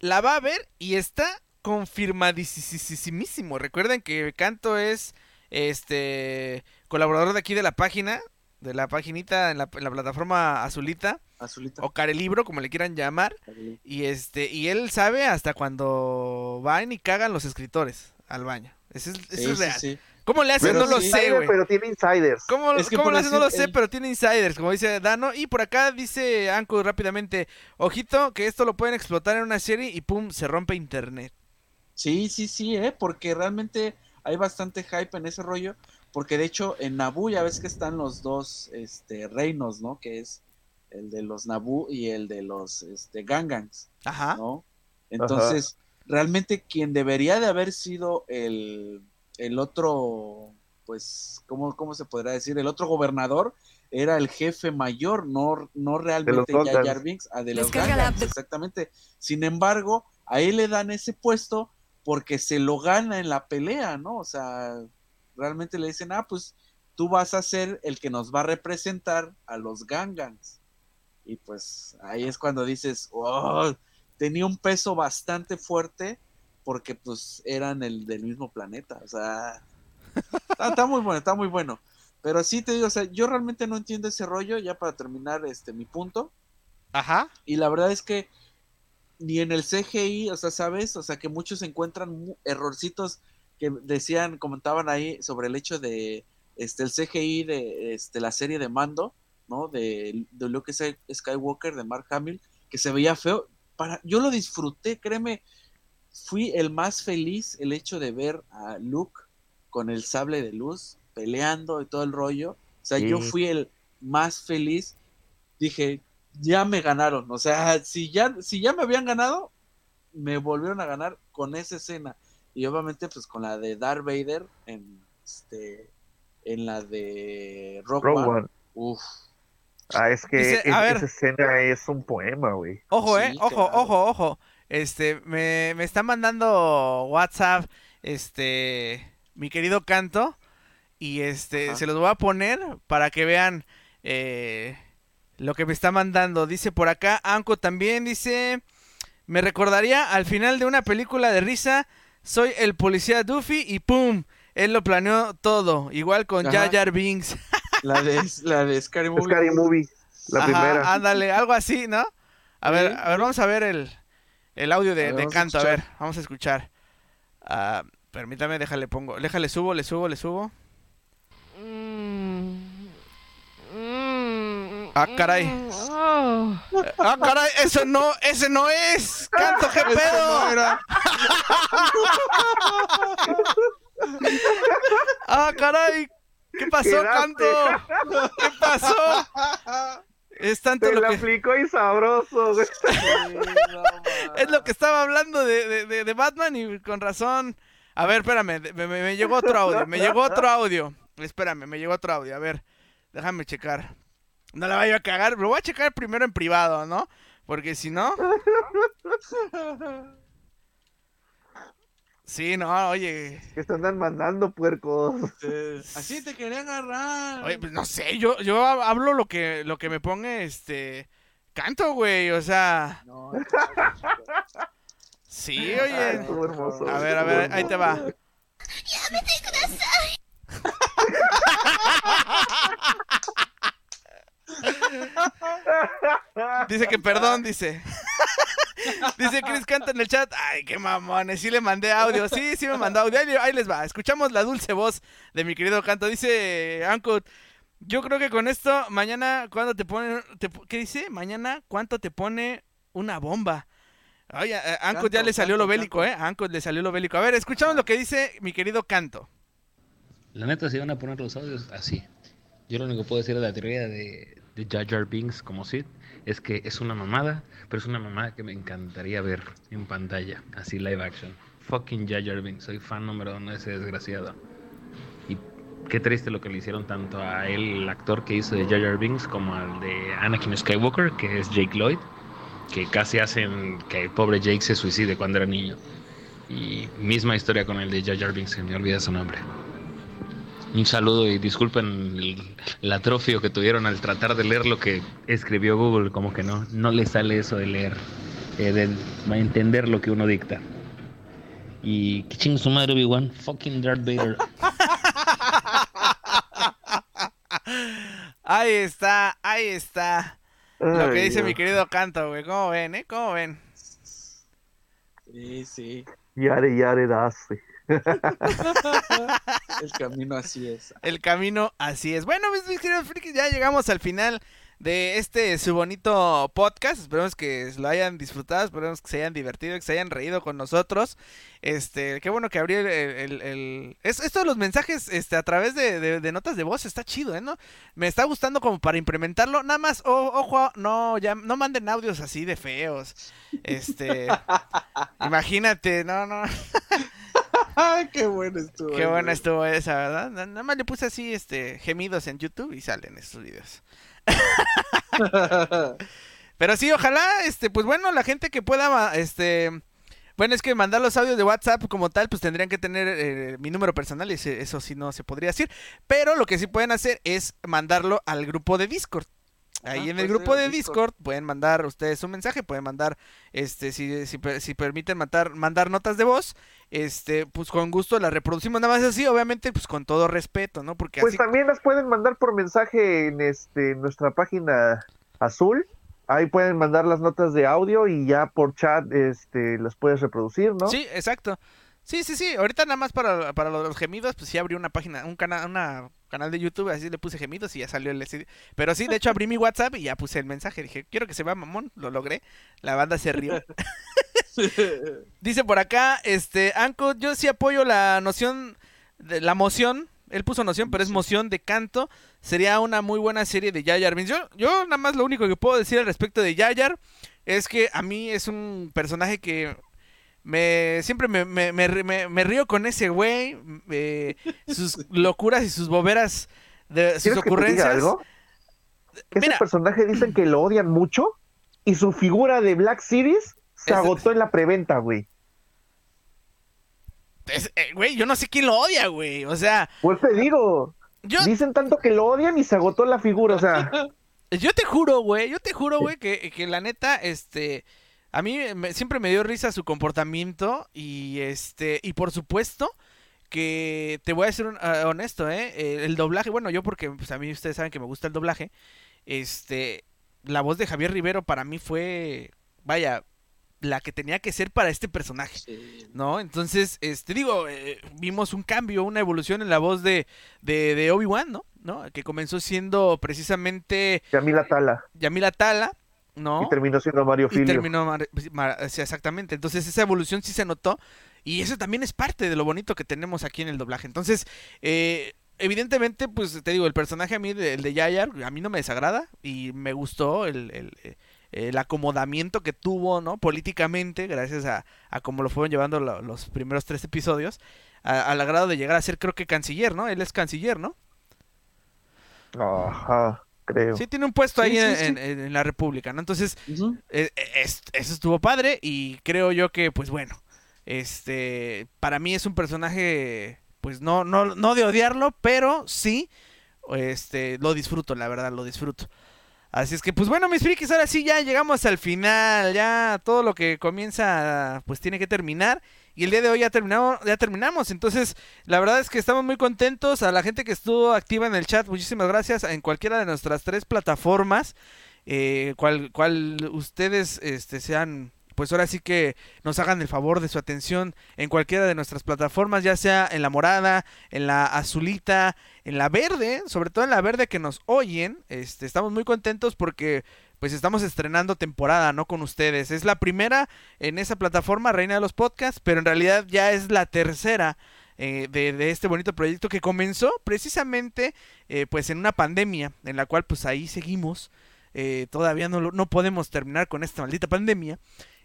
La va a ver y está confirmadísimo. Recuerden que Canto es este colaborador de aquí de la página, de la paginita en la, en la plataforma azulita. Azulita. O Carelibro, como le quieran llamar. Y este, y él sabe hasta cuando van y cagan los escritores al baño. Eso es, es real. ¿Cómo le hacen? no lo sé, güey. Pero tiene insiders. ¿Cómo, es ¿cómo le hacen? No lo sé, pero tiene insiders, como dice Dano. Y por acá dice Anko rápidamente, ojito, que esto lo pueden explotar en una serie y pum, se rompe internet. Sí, sí, sí, eh, porque realmente hay bastante hype en ese rollo. Porque de hecho en Naboo ya ves que están los dos este, reinos, ¿no? Que es el de los Naboo y el de los este, Gangans. Ajá. ¿no? Entonces, realmente quien debería de haber sido el, el otro, pues, ¿cómo, ¿cómo se podrá decir? El otro gobernador era el jefe mayor, no, no realmente ya Jarvinx, a de los Gangans, exactamente. Sin embargo, a él le dan ese puesto porque se lo gana en la pelea, ¿no? O sea, realmente le dicen, ah, pues tú vas a ser el que nos va a representar a los Gangans. Y pues ahí es cuando dices, oh, tenía un peso bastante fuerte porque pues eran el del mismo planeta. O sea, está, muy bueno, está muy bueno. Pero sí te digo, o sea, yo realmente no entiendo ese rollo, ya para terminar este mi punto. Ajá. Y la verdad es que ni en el CGI, o sea, ¿sabes? O sea, que muchos encuentran errorcitos que decían, comentaban ahí sobre el hecho de este el CGI de este, la serie de Mando, ¿no? De, de Luke Skywalker, de Mark Hamill, que se veía feo. Para, yo lo disfruté, créeme, fui el más feliz el hecho de ver a Luke con el sable de luz peleando y todo el rollo. O sea, yo fui el más feliz. Dije, ya me ganaron. O sea, si ya, si ya me habían ganado, me volvieron a ganar con esa escena. Y obviamente, pues con la de Darth Vader en este en la de Rock, One. Uf. Ah, es que esa escena es un poema, güey. Ojo, eh, ojo, ojo, ojo. Este, me, me está mandando WhatsApp, este, mi querido Canto, y este, se los voy a poner para que vean eh, lo que me está mandando. Dice por acá, Anko también dice, me recordaría al final de una película de risa soy el policía Duffy y ¡pum! Él lo planeó todo, igual con Jar Jar Binks. La de, la de Scary Movie. Scary Movie, la primera. Ándale, algo así, ¿no? A ver, a ver, vamos a ver el, el audio de, de canto, a, ver, vamos a escuchar. Uh, permítame, déjale pongo, déjale subo, le subo, le subo. Ah, caray. Ah, caray, eso no, ese no es. Canto, qué pedo. ah, caray. ¿Qué pasó, Canto? ¿Qué pasó? Es tanto lo, que... aplicó y sabroso. es lo que estaba hablando de, de, de, Batman y con razón. A ver, espérame, me, me, llegó otro audio, me llegó otro audio. Espérame, me llegó otro audio. A ver, déjame checar. No la vaya a cagar, lo voy a checar primero en privado, ¿no? Porque si no... Sí, no, oye. Que te andan mandando puercos. Así te quería agarrar. Oye, pues no sé, yo, yo hablo lo que, lo que me ponga este. Canto, güey, o sea. No, sí, oye. a ver, a ver, ahí te va. Dice que perdón, dice. dice Chris Canta en el chat. Ay, qué mamones. Sí le mandé audio. Sí, sí me mandó audio. Ahí, les va. Escuchamos la dulce voz de mi querido Canto. Dice Anko. Yo creo que con esto, mañana, ¿cuándo te pone? ¿Qué dice? Mañana, ¿cuánto te pone una bomba? Oye, a Anko ya le salió lo bélico, ¿eh? A le salió lo bélico. A ver, escuchamos lo que dice mi querido Canto. La neta, se van a poner los audios así. Yo lo único que puedo decir de la teoría de, de Jar Jar Binks como Sid es que es una mamada, pero es una mamada que me encantaría ver en pantalla, así live action. Fucking Jar Binks, soy fan número uno de ese desgraciado. Y qué triste lo que le hicieron tanto a él, el actor que hizo de Jar Binks, como al de Anakin Skywalker, que es Jake Lloyd, que casi hacen que el pobre Jake se suicide cuando era niño. Y misma historia con el de Jar Binks, que me olvida su nombre. Un saludo y disculpen el, atrofio que tuvieron al tratar de leer lo que escribió Google, como que no, no le sale eso de leer, eh, de entender lo que uno dicta. Y que chingue su madre Obi-Wan, fucking Darth Vader. Ahí está, ahí está. Lo que dice mi querido Canto, güey. ¿Cómo ven, eh? ¿Cómo ven? Sí, sí. Yare, yare, dase. El camino así es. El camino así es. Bueno, mis queridos frikis, ya llegamos al final de este su bonito podcast. Esperemos que lo hayan disfrutado, esperemos que se hayan divertido, que se hayan reído con nosotros. Este, qué bueno que abrió el, el, esto de los mensajes este, a través de, notas de voz está chido, ¿eh? ¿No? Me está gustando como para implementarlo. Nada más, ojo, no, ya, no manden audios así de feos. Este, imagínate, no, no. Qué bueno estuvo. Qué buena estuvo esa, ¿verdad? Nada más le puse así, este, gemidos en YouTube y salen estos videos. Pero sí, ojalá, este, pues bueno, la gente que pueda, este, bueno, es que mandar los audios de WhatsApp como tal, pues tendrían que tener eh, mi número personal, y eso sí no se podría decir. Pero lo que sí pueden hacer es mandarlo al grupo de Discord. Ahí ah, en el grupo de Discord. pueden mandar ustedes un mensaje, pueden mandar, este, si, si, si permiten mandar, mandar notas de voz, este, pues con gusto las reproducimos, nada más así, obviamente, pues con todo respeto, ¿no? Porque pues también las pueden mandar por mensaje en este, nuestra página azul, ahí pueden mandar las notas de audio y ya por chat, este, las puedes reproducir, ¿no? Sí, exacto. Sí, sí, sí. Ahorita nada más para, para los gemidos, pues sí abrí una página, un canal, una canal de YouTube, así le puse gemidos y ya salió el Pero sí, de hecho abrí mi WhatsApp y ya puse el mensaje. Dije, quiero que se vea mamón, lo logré. La banda se rió. Dice por acá, este, Anco, yo sí apoyo la noción, de la moción. Él puso noción, pero es moción de canto. Sería una muy buena serie de Yayar. Yo, yo nada más lo único que puedo decir al respecto de Yayar es que a mí es un personaje que me siempre me, me, me, río con ese güey, eh, sus locuras y sus boberas, de, sus ocurrencias. algo? Ese personaje dicen que lo odian mucho y su figura de Black Series se agotó en la preventa, güey. Eh, güey, yo no sé quién lo odia, güey. O sea. Pues te digo. Dicen tanto que lo odian y se agotó la figura, o sea. Yo te juro, güey, yo te juro, güey, que, que la neta, este, a mí siempre me dio risa su comportamiento y este y por supuesto que te voy a ser ah, honesto, ¿eh? El, doblaje, bueno, yo porque pues, a mí ustedes saben que me gusta el doblaje, este, la voz de Javier Rivero para mí fue, vaya, la que tenía que ser para este personaje, ¿no? Entonces, este, digo, eh, vimos un cambio, una evolución en la voz de, de, de Obi-Wan, ¿no? ¿no? Que comenzó siendo precisamente... Yamila Tala. Yamila Tala, ¿no? Y terminó siendo Mario Filio. Y terminó, exactamente. Entonces esa evolución sí se notó y eso también es parte de lo bonito que tenemos aquí en el doblaje. Entonces, eh, evidentemente, pues te digo, el personaje a mí, el de Yayar, a mí no me desagrada y me gustó el, el, acomodamiento que tuvo, ¿no? Políticamente, gracias a, a cómo lo fueron llevando los primeros tres episodios, al grado de llegar a ser, creo que canciller, ¿no? Él es canciller, ¿no? Ajá creo. Sí, tiene un puesto ahí en, la República, ¿no? Entonces, eh, eh, eso estuvo padre y creo yo que, pues bueno, este, para mí es un personaje, pues no, no, no de odiarlo, pero sí, este, lo disfruto, la verdad, lo disfruto. Así es que, pues bueno, mis frikis, ahora sí ya llegamos al final, ya todo lo que comienza, pues tiene que terminar. Y el día de hoy ya terminamos, ya terminamos. Entonces, la verdad es que estamos muy contentos. A la gente que estuvo activa en el chat, muchísimas gracias. En cualquiera de nuestras tres plataformas, eh, cual, cual ustedes este, sean pues ahora sí que nos hagan el favor de su atención en cualquiera de nuestras plataformas, ya sea en la morada, en la azulita, en la verde, sobre todo en la verde que nos oyen. Este, estamos muy contentos porque pues estamos estrenando temporada, ¿no? Con ustedes. Es la primera en esa plataforma, Reina de los Podcasts, pero en realidad ya es la tercera. Eh, de, este bonito proyecto que comenzó precisamente eh, pues en una pandemia en la cual pues ahí seguimos eh, todavía no, no podemos terminar con esta maldita pandemia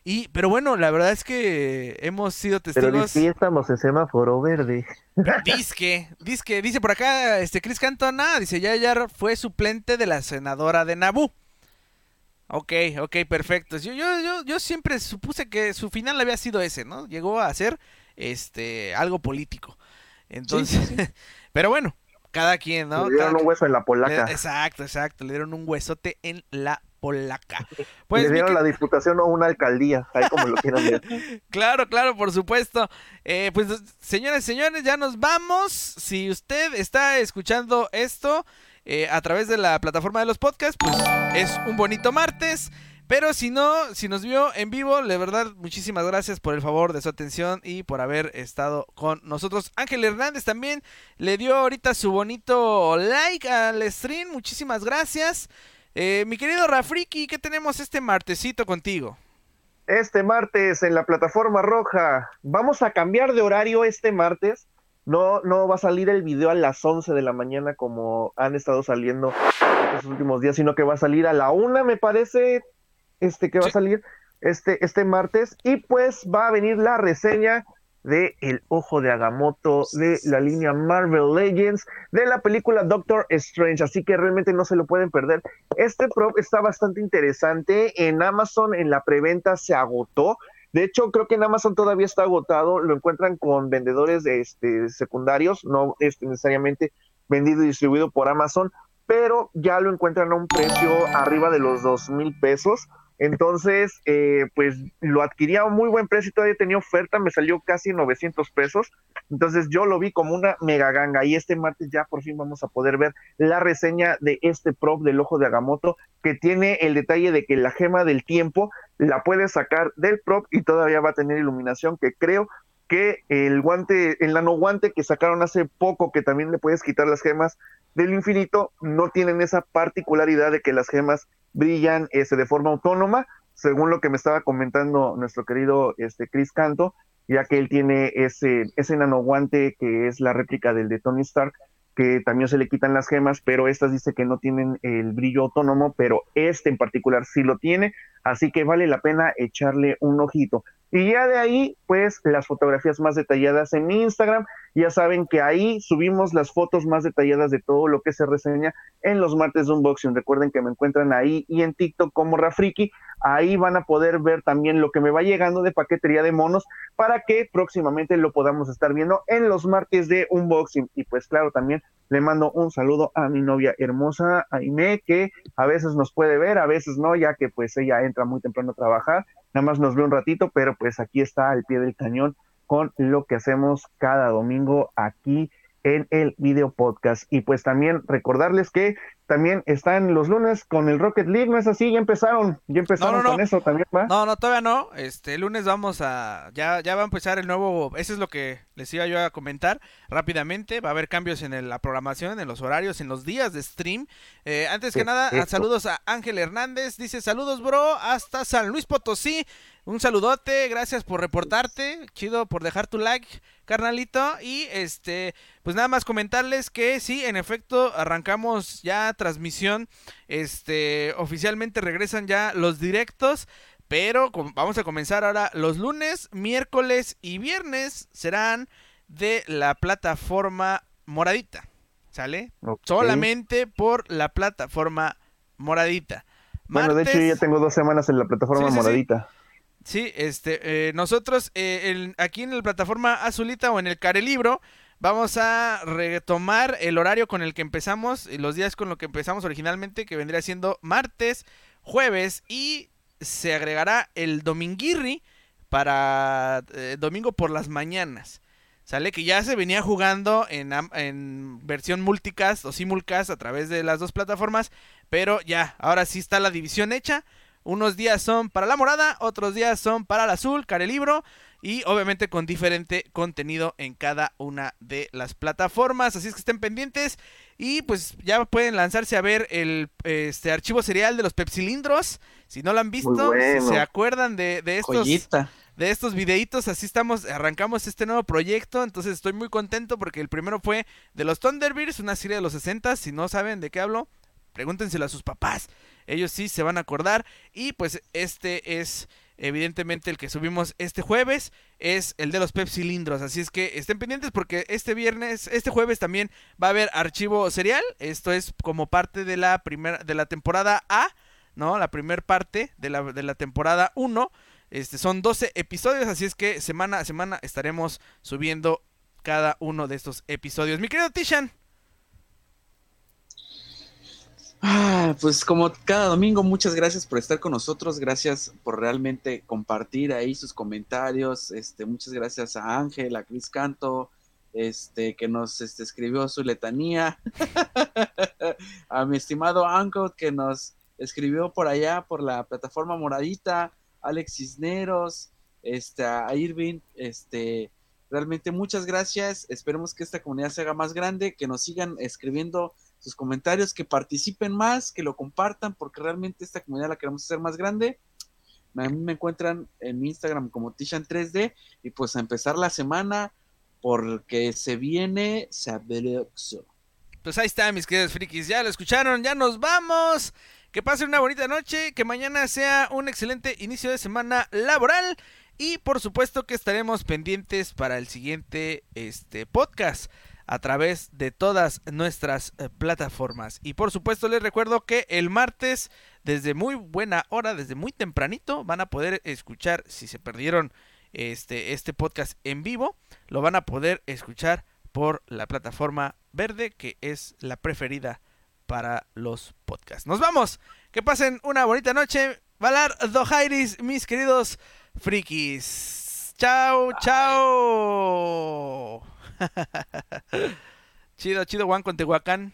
y, pero bueno, la verdad es que hemos sido testigos. Pero sí estamos en semáforo verde. Disque, disque, dice por acá, este Chris Cantona, dice ya fue suplente de la senadora de Nabú. Ok, ok, perfecto. Yo, yo, yo, yo siempre supuse que su final había sido ese, ¿no? Llegó a ser este algo político. Entonces, pero bueno, cada quien, ¿no? Le dieron un hueso en la polaca. exacto, exacto, le dieron un huesote en la polaca. Pues, Le dieron la diputación o una alcaldía, ahí como lo quieran ver. claro, claro, por supuesto. Eh, pues señores, señores, ya nos vamos. Si usted está escuchando esto, eh, a través de la plataforma de los podcasts, pues es un bonito martes. Pero si no, si nos vio en vivo, de verdad, muchísimas gracias por el favor de su atención y por haber estado con nosotros. Ángel Hernández también le dio ahorita su bonito like al stream. Muchísimas gracias. Eh, mi querido Rafriki, ¿qué tenemos este martesito contigo? Este martes en la plataforma roja. Vamos a cambiar de horario este martes. No, no va a salir el video a las 11 de la mañana como han estado saliendo estos últimos días, sino que va a salir a la una, me parece, este que va a salir este, este martes. Y pues va a venir la reseña de El Ojo de Agamotto, de la línea Marvel Legends, de la película Doctor Strange, así que realmente no se lo pueden perder. Este prop está bastante interesante, en Amazon en la preventa se agotó, de hecho creo que en Amazon todavía está agotado, lo encuentran con vendedores de este, secundarios, no es necesariamente vendido y distribuido por Amazon, pero ya lo encuentran a un precio arriba de los dos mil pesos. Entonces, eh, pues lo adquirí a un muy buen precio, todavía tenía oferta, me salió casi 900 pesos. Entonces yo lo vi como una mega ganga y este martes ya por fin vamos a poder ver la reseña de este prop del ojo de Agamotto que tiene el detalle de que la gema del tiempo la puedes sacar del prop y todavía va a tener iluminación que creo que el guante, el nano guante que sacaron hace poco, que también le puedes quitar las gemas del infinito, no tienen esa particularidad de que las gemas brillan este, de forma autónoma, según lo que me estaba comentando nuestro querido este, Chris Canto, ya que él tiene ese, ese nano guante que es la réplica del de Tony Stark, que también se le quitan las gemas, pero estas dice que no tienen el brillo autónomo, pero este en particular sí lo tiene, así que vale la pena echarle un ojito. Y ya de ahí, pues las fotografías más detalladas en Instagram. Ya saben que ahí subimos las fotos más detalladas de todo lo que se reseña en los martes de unboxing. Recuerden que me encuentran ahí y en TikTok como Rafriki. Ahí van a poder ver también lo que me va llegando de paquetería de monos para que próximamente lo podamos estar viendo en los martes de unboxing. Y pues claro, también le mando un saludo a mi novia hermosa, Aime, que a veces nos puede ver, a veces no, ya que pues ella entra muy temprano a trabajar nada más nos ve un ratito, pero pues aquí está al pie del cañón con lo que hacemos cada domingo aquí en el video podcast. Y pues también recordarles que también están los lunes con el Rocket League, ¿no es así? Ya empezaron, ya empezaron con eso también, ¿va? No, no, todavía no. Este, el lunes vamos a, ya, ya va a empezar el nuevo, eso es lo que les iba yo a comentar rápidamente. Va a haber cambios en la programación, en los horarios, en los días de stream. Eh, antes que nada, saludos a Ángel Hernández. Dice, saludos, bro, hasta San Luis Potosí. Un saludote, gracias por reportarte, chido por dejar tu like, carnalito. Y este, pues nada más comentarles que sí, en efecto, arrancamos ya transmisión. Este, oficialmente regresan ya los directos. Pero vamos a comenzar ahora los lunes, miércoles y viernes serán de la plataforma moradita. ¿Sale? Solamente por la plataforma moradita. bueno, de hecho yo ya tengo dos semanas en la plataforma moradita. Sí, este, eh, nosotros eh, aquí en la plataforma azulita o en el Carelibro vamos a retomar el horario con el que empezamos, los días con los que empezamos originalmente, que vendría siendo martes, jueves y se agregará el dominguirri para eh, domingo por las mañanas. Sale que ya se venía jugando en, en versión multicast o simulcast a través de las dos plataformas, pero ya, ahora sí está la división hecha. Unos días son para la morada, otros días son para el azul, libro y obviamente con diferente contenido en cada una de las plataformas. Así es que estén pendientes y pues ya pueden lanzarse a ver el este archivo serial de los pepsilindros. Si no lo han visto, si se acuerdan de, de estos de estos videitos, así estamos, arrancamos este nuevo proyecto, entonces estoy muy contento porque el primero fue de los Thunderbirds, una serie de los 60, si no saben de qué hablo, pregúntenselo a sus papás ellos sí se van a acordar. Y pues este es evidentemente el que subimos este jueves es el de los Pep cilindros. Así es que estén pendientes porque este viernes, este jueves también va a haber archivo serial. Esto es como parte de la primera, de la temporada A, ¿no? La primera parte de la, de la temporada 1. Este, son 12 episodios, así es que semana a semana estaremos subiendo cada uno de estos episodios. Mi querido Tishan, Ah, pues como cada domingo, muchas gracias por estar con nosotros, gracias por realmente compartir ahí sus comentarios, este, muchas gracias a Ángel, a Cris Canto, este, que nos este, escribió su letanía. a mi estimado Uncle que nos escribió por allá, por la plataforma moradita, Alex Cisneros, este, a Irving, este, realmente muchas gracias, esperemos que esta comunidad se haga más grande, que nos sigan escribiendo sus comentarios, que participen más, que lo compartan, porque realmente esta comunidad la queremos hacer más grande. A mí me encuentran en mi Instagram como Tishan3D y pues a empezar la semana porque se viene Sabroxo. Pues ahí está, mis queridos frikis, ya lo escucharon, ya nos vamos. Que pasen una bonita noche, que mañana sea un excelente inicio de semana laboral y por supuesto que estaremos pendientes para el siguiente este podcast a través de todas nuestras eh, plataformas. Y por supuesto les recuerdo que el martes, desde muy buena hora, desde muy tempranito, van a poder escuchar, si se perdieron este, este podcast en vivo, lo van a poder escuchar por la plataforma verde, que es la preferida para los podcasts. Nos vamos, que pasen una bonita noche. Valar Dojairis, mis queridos frikis. Chao, chao. chido, chido, Juan con Tehuacán.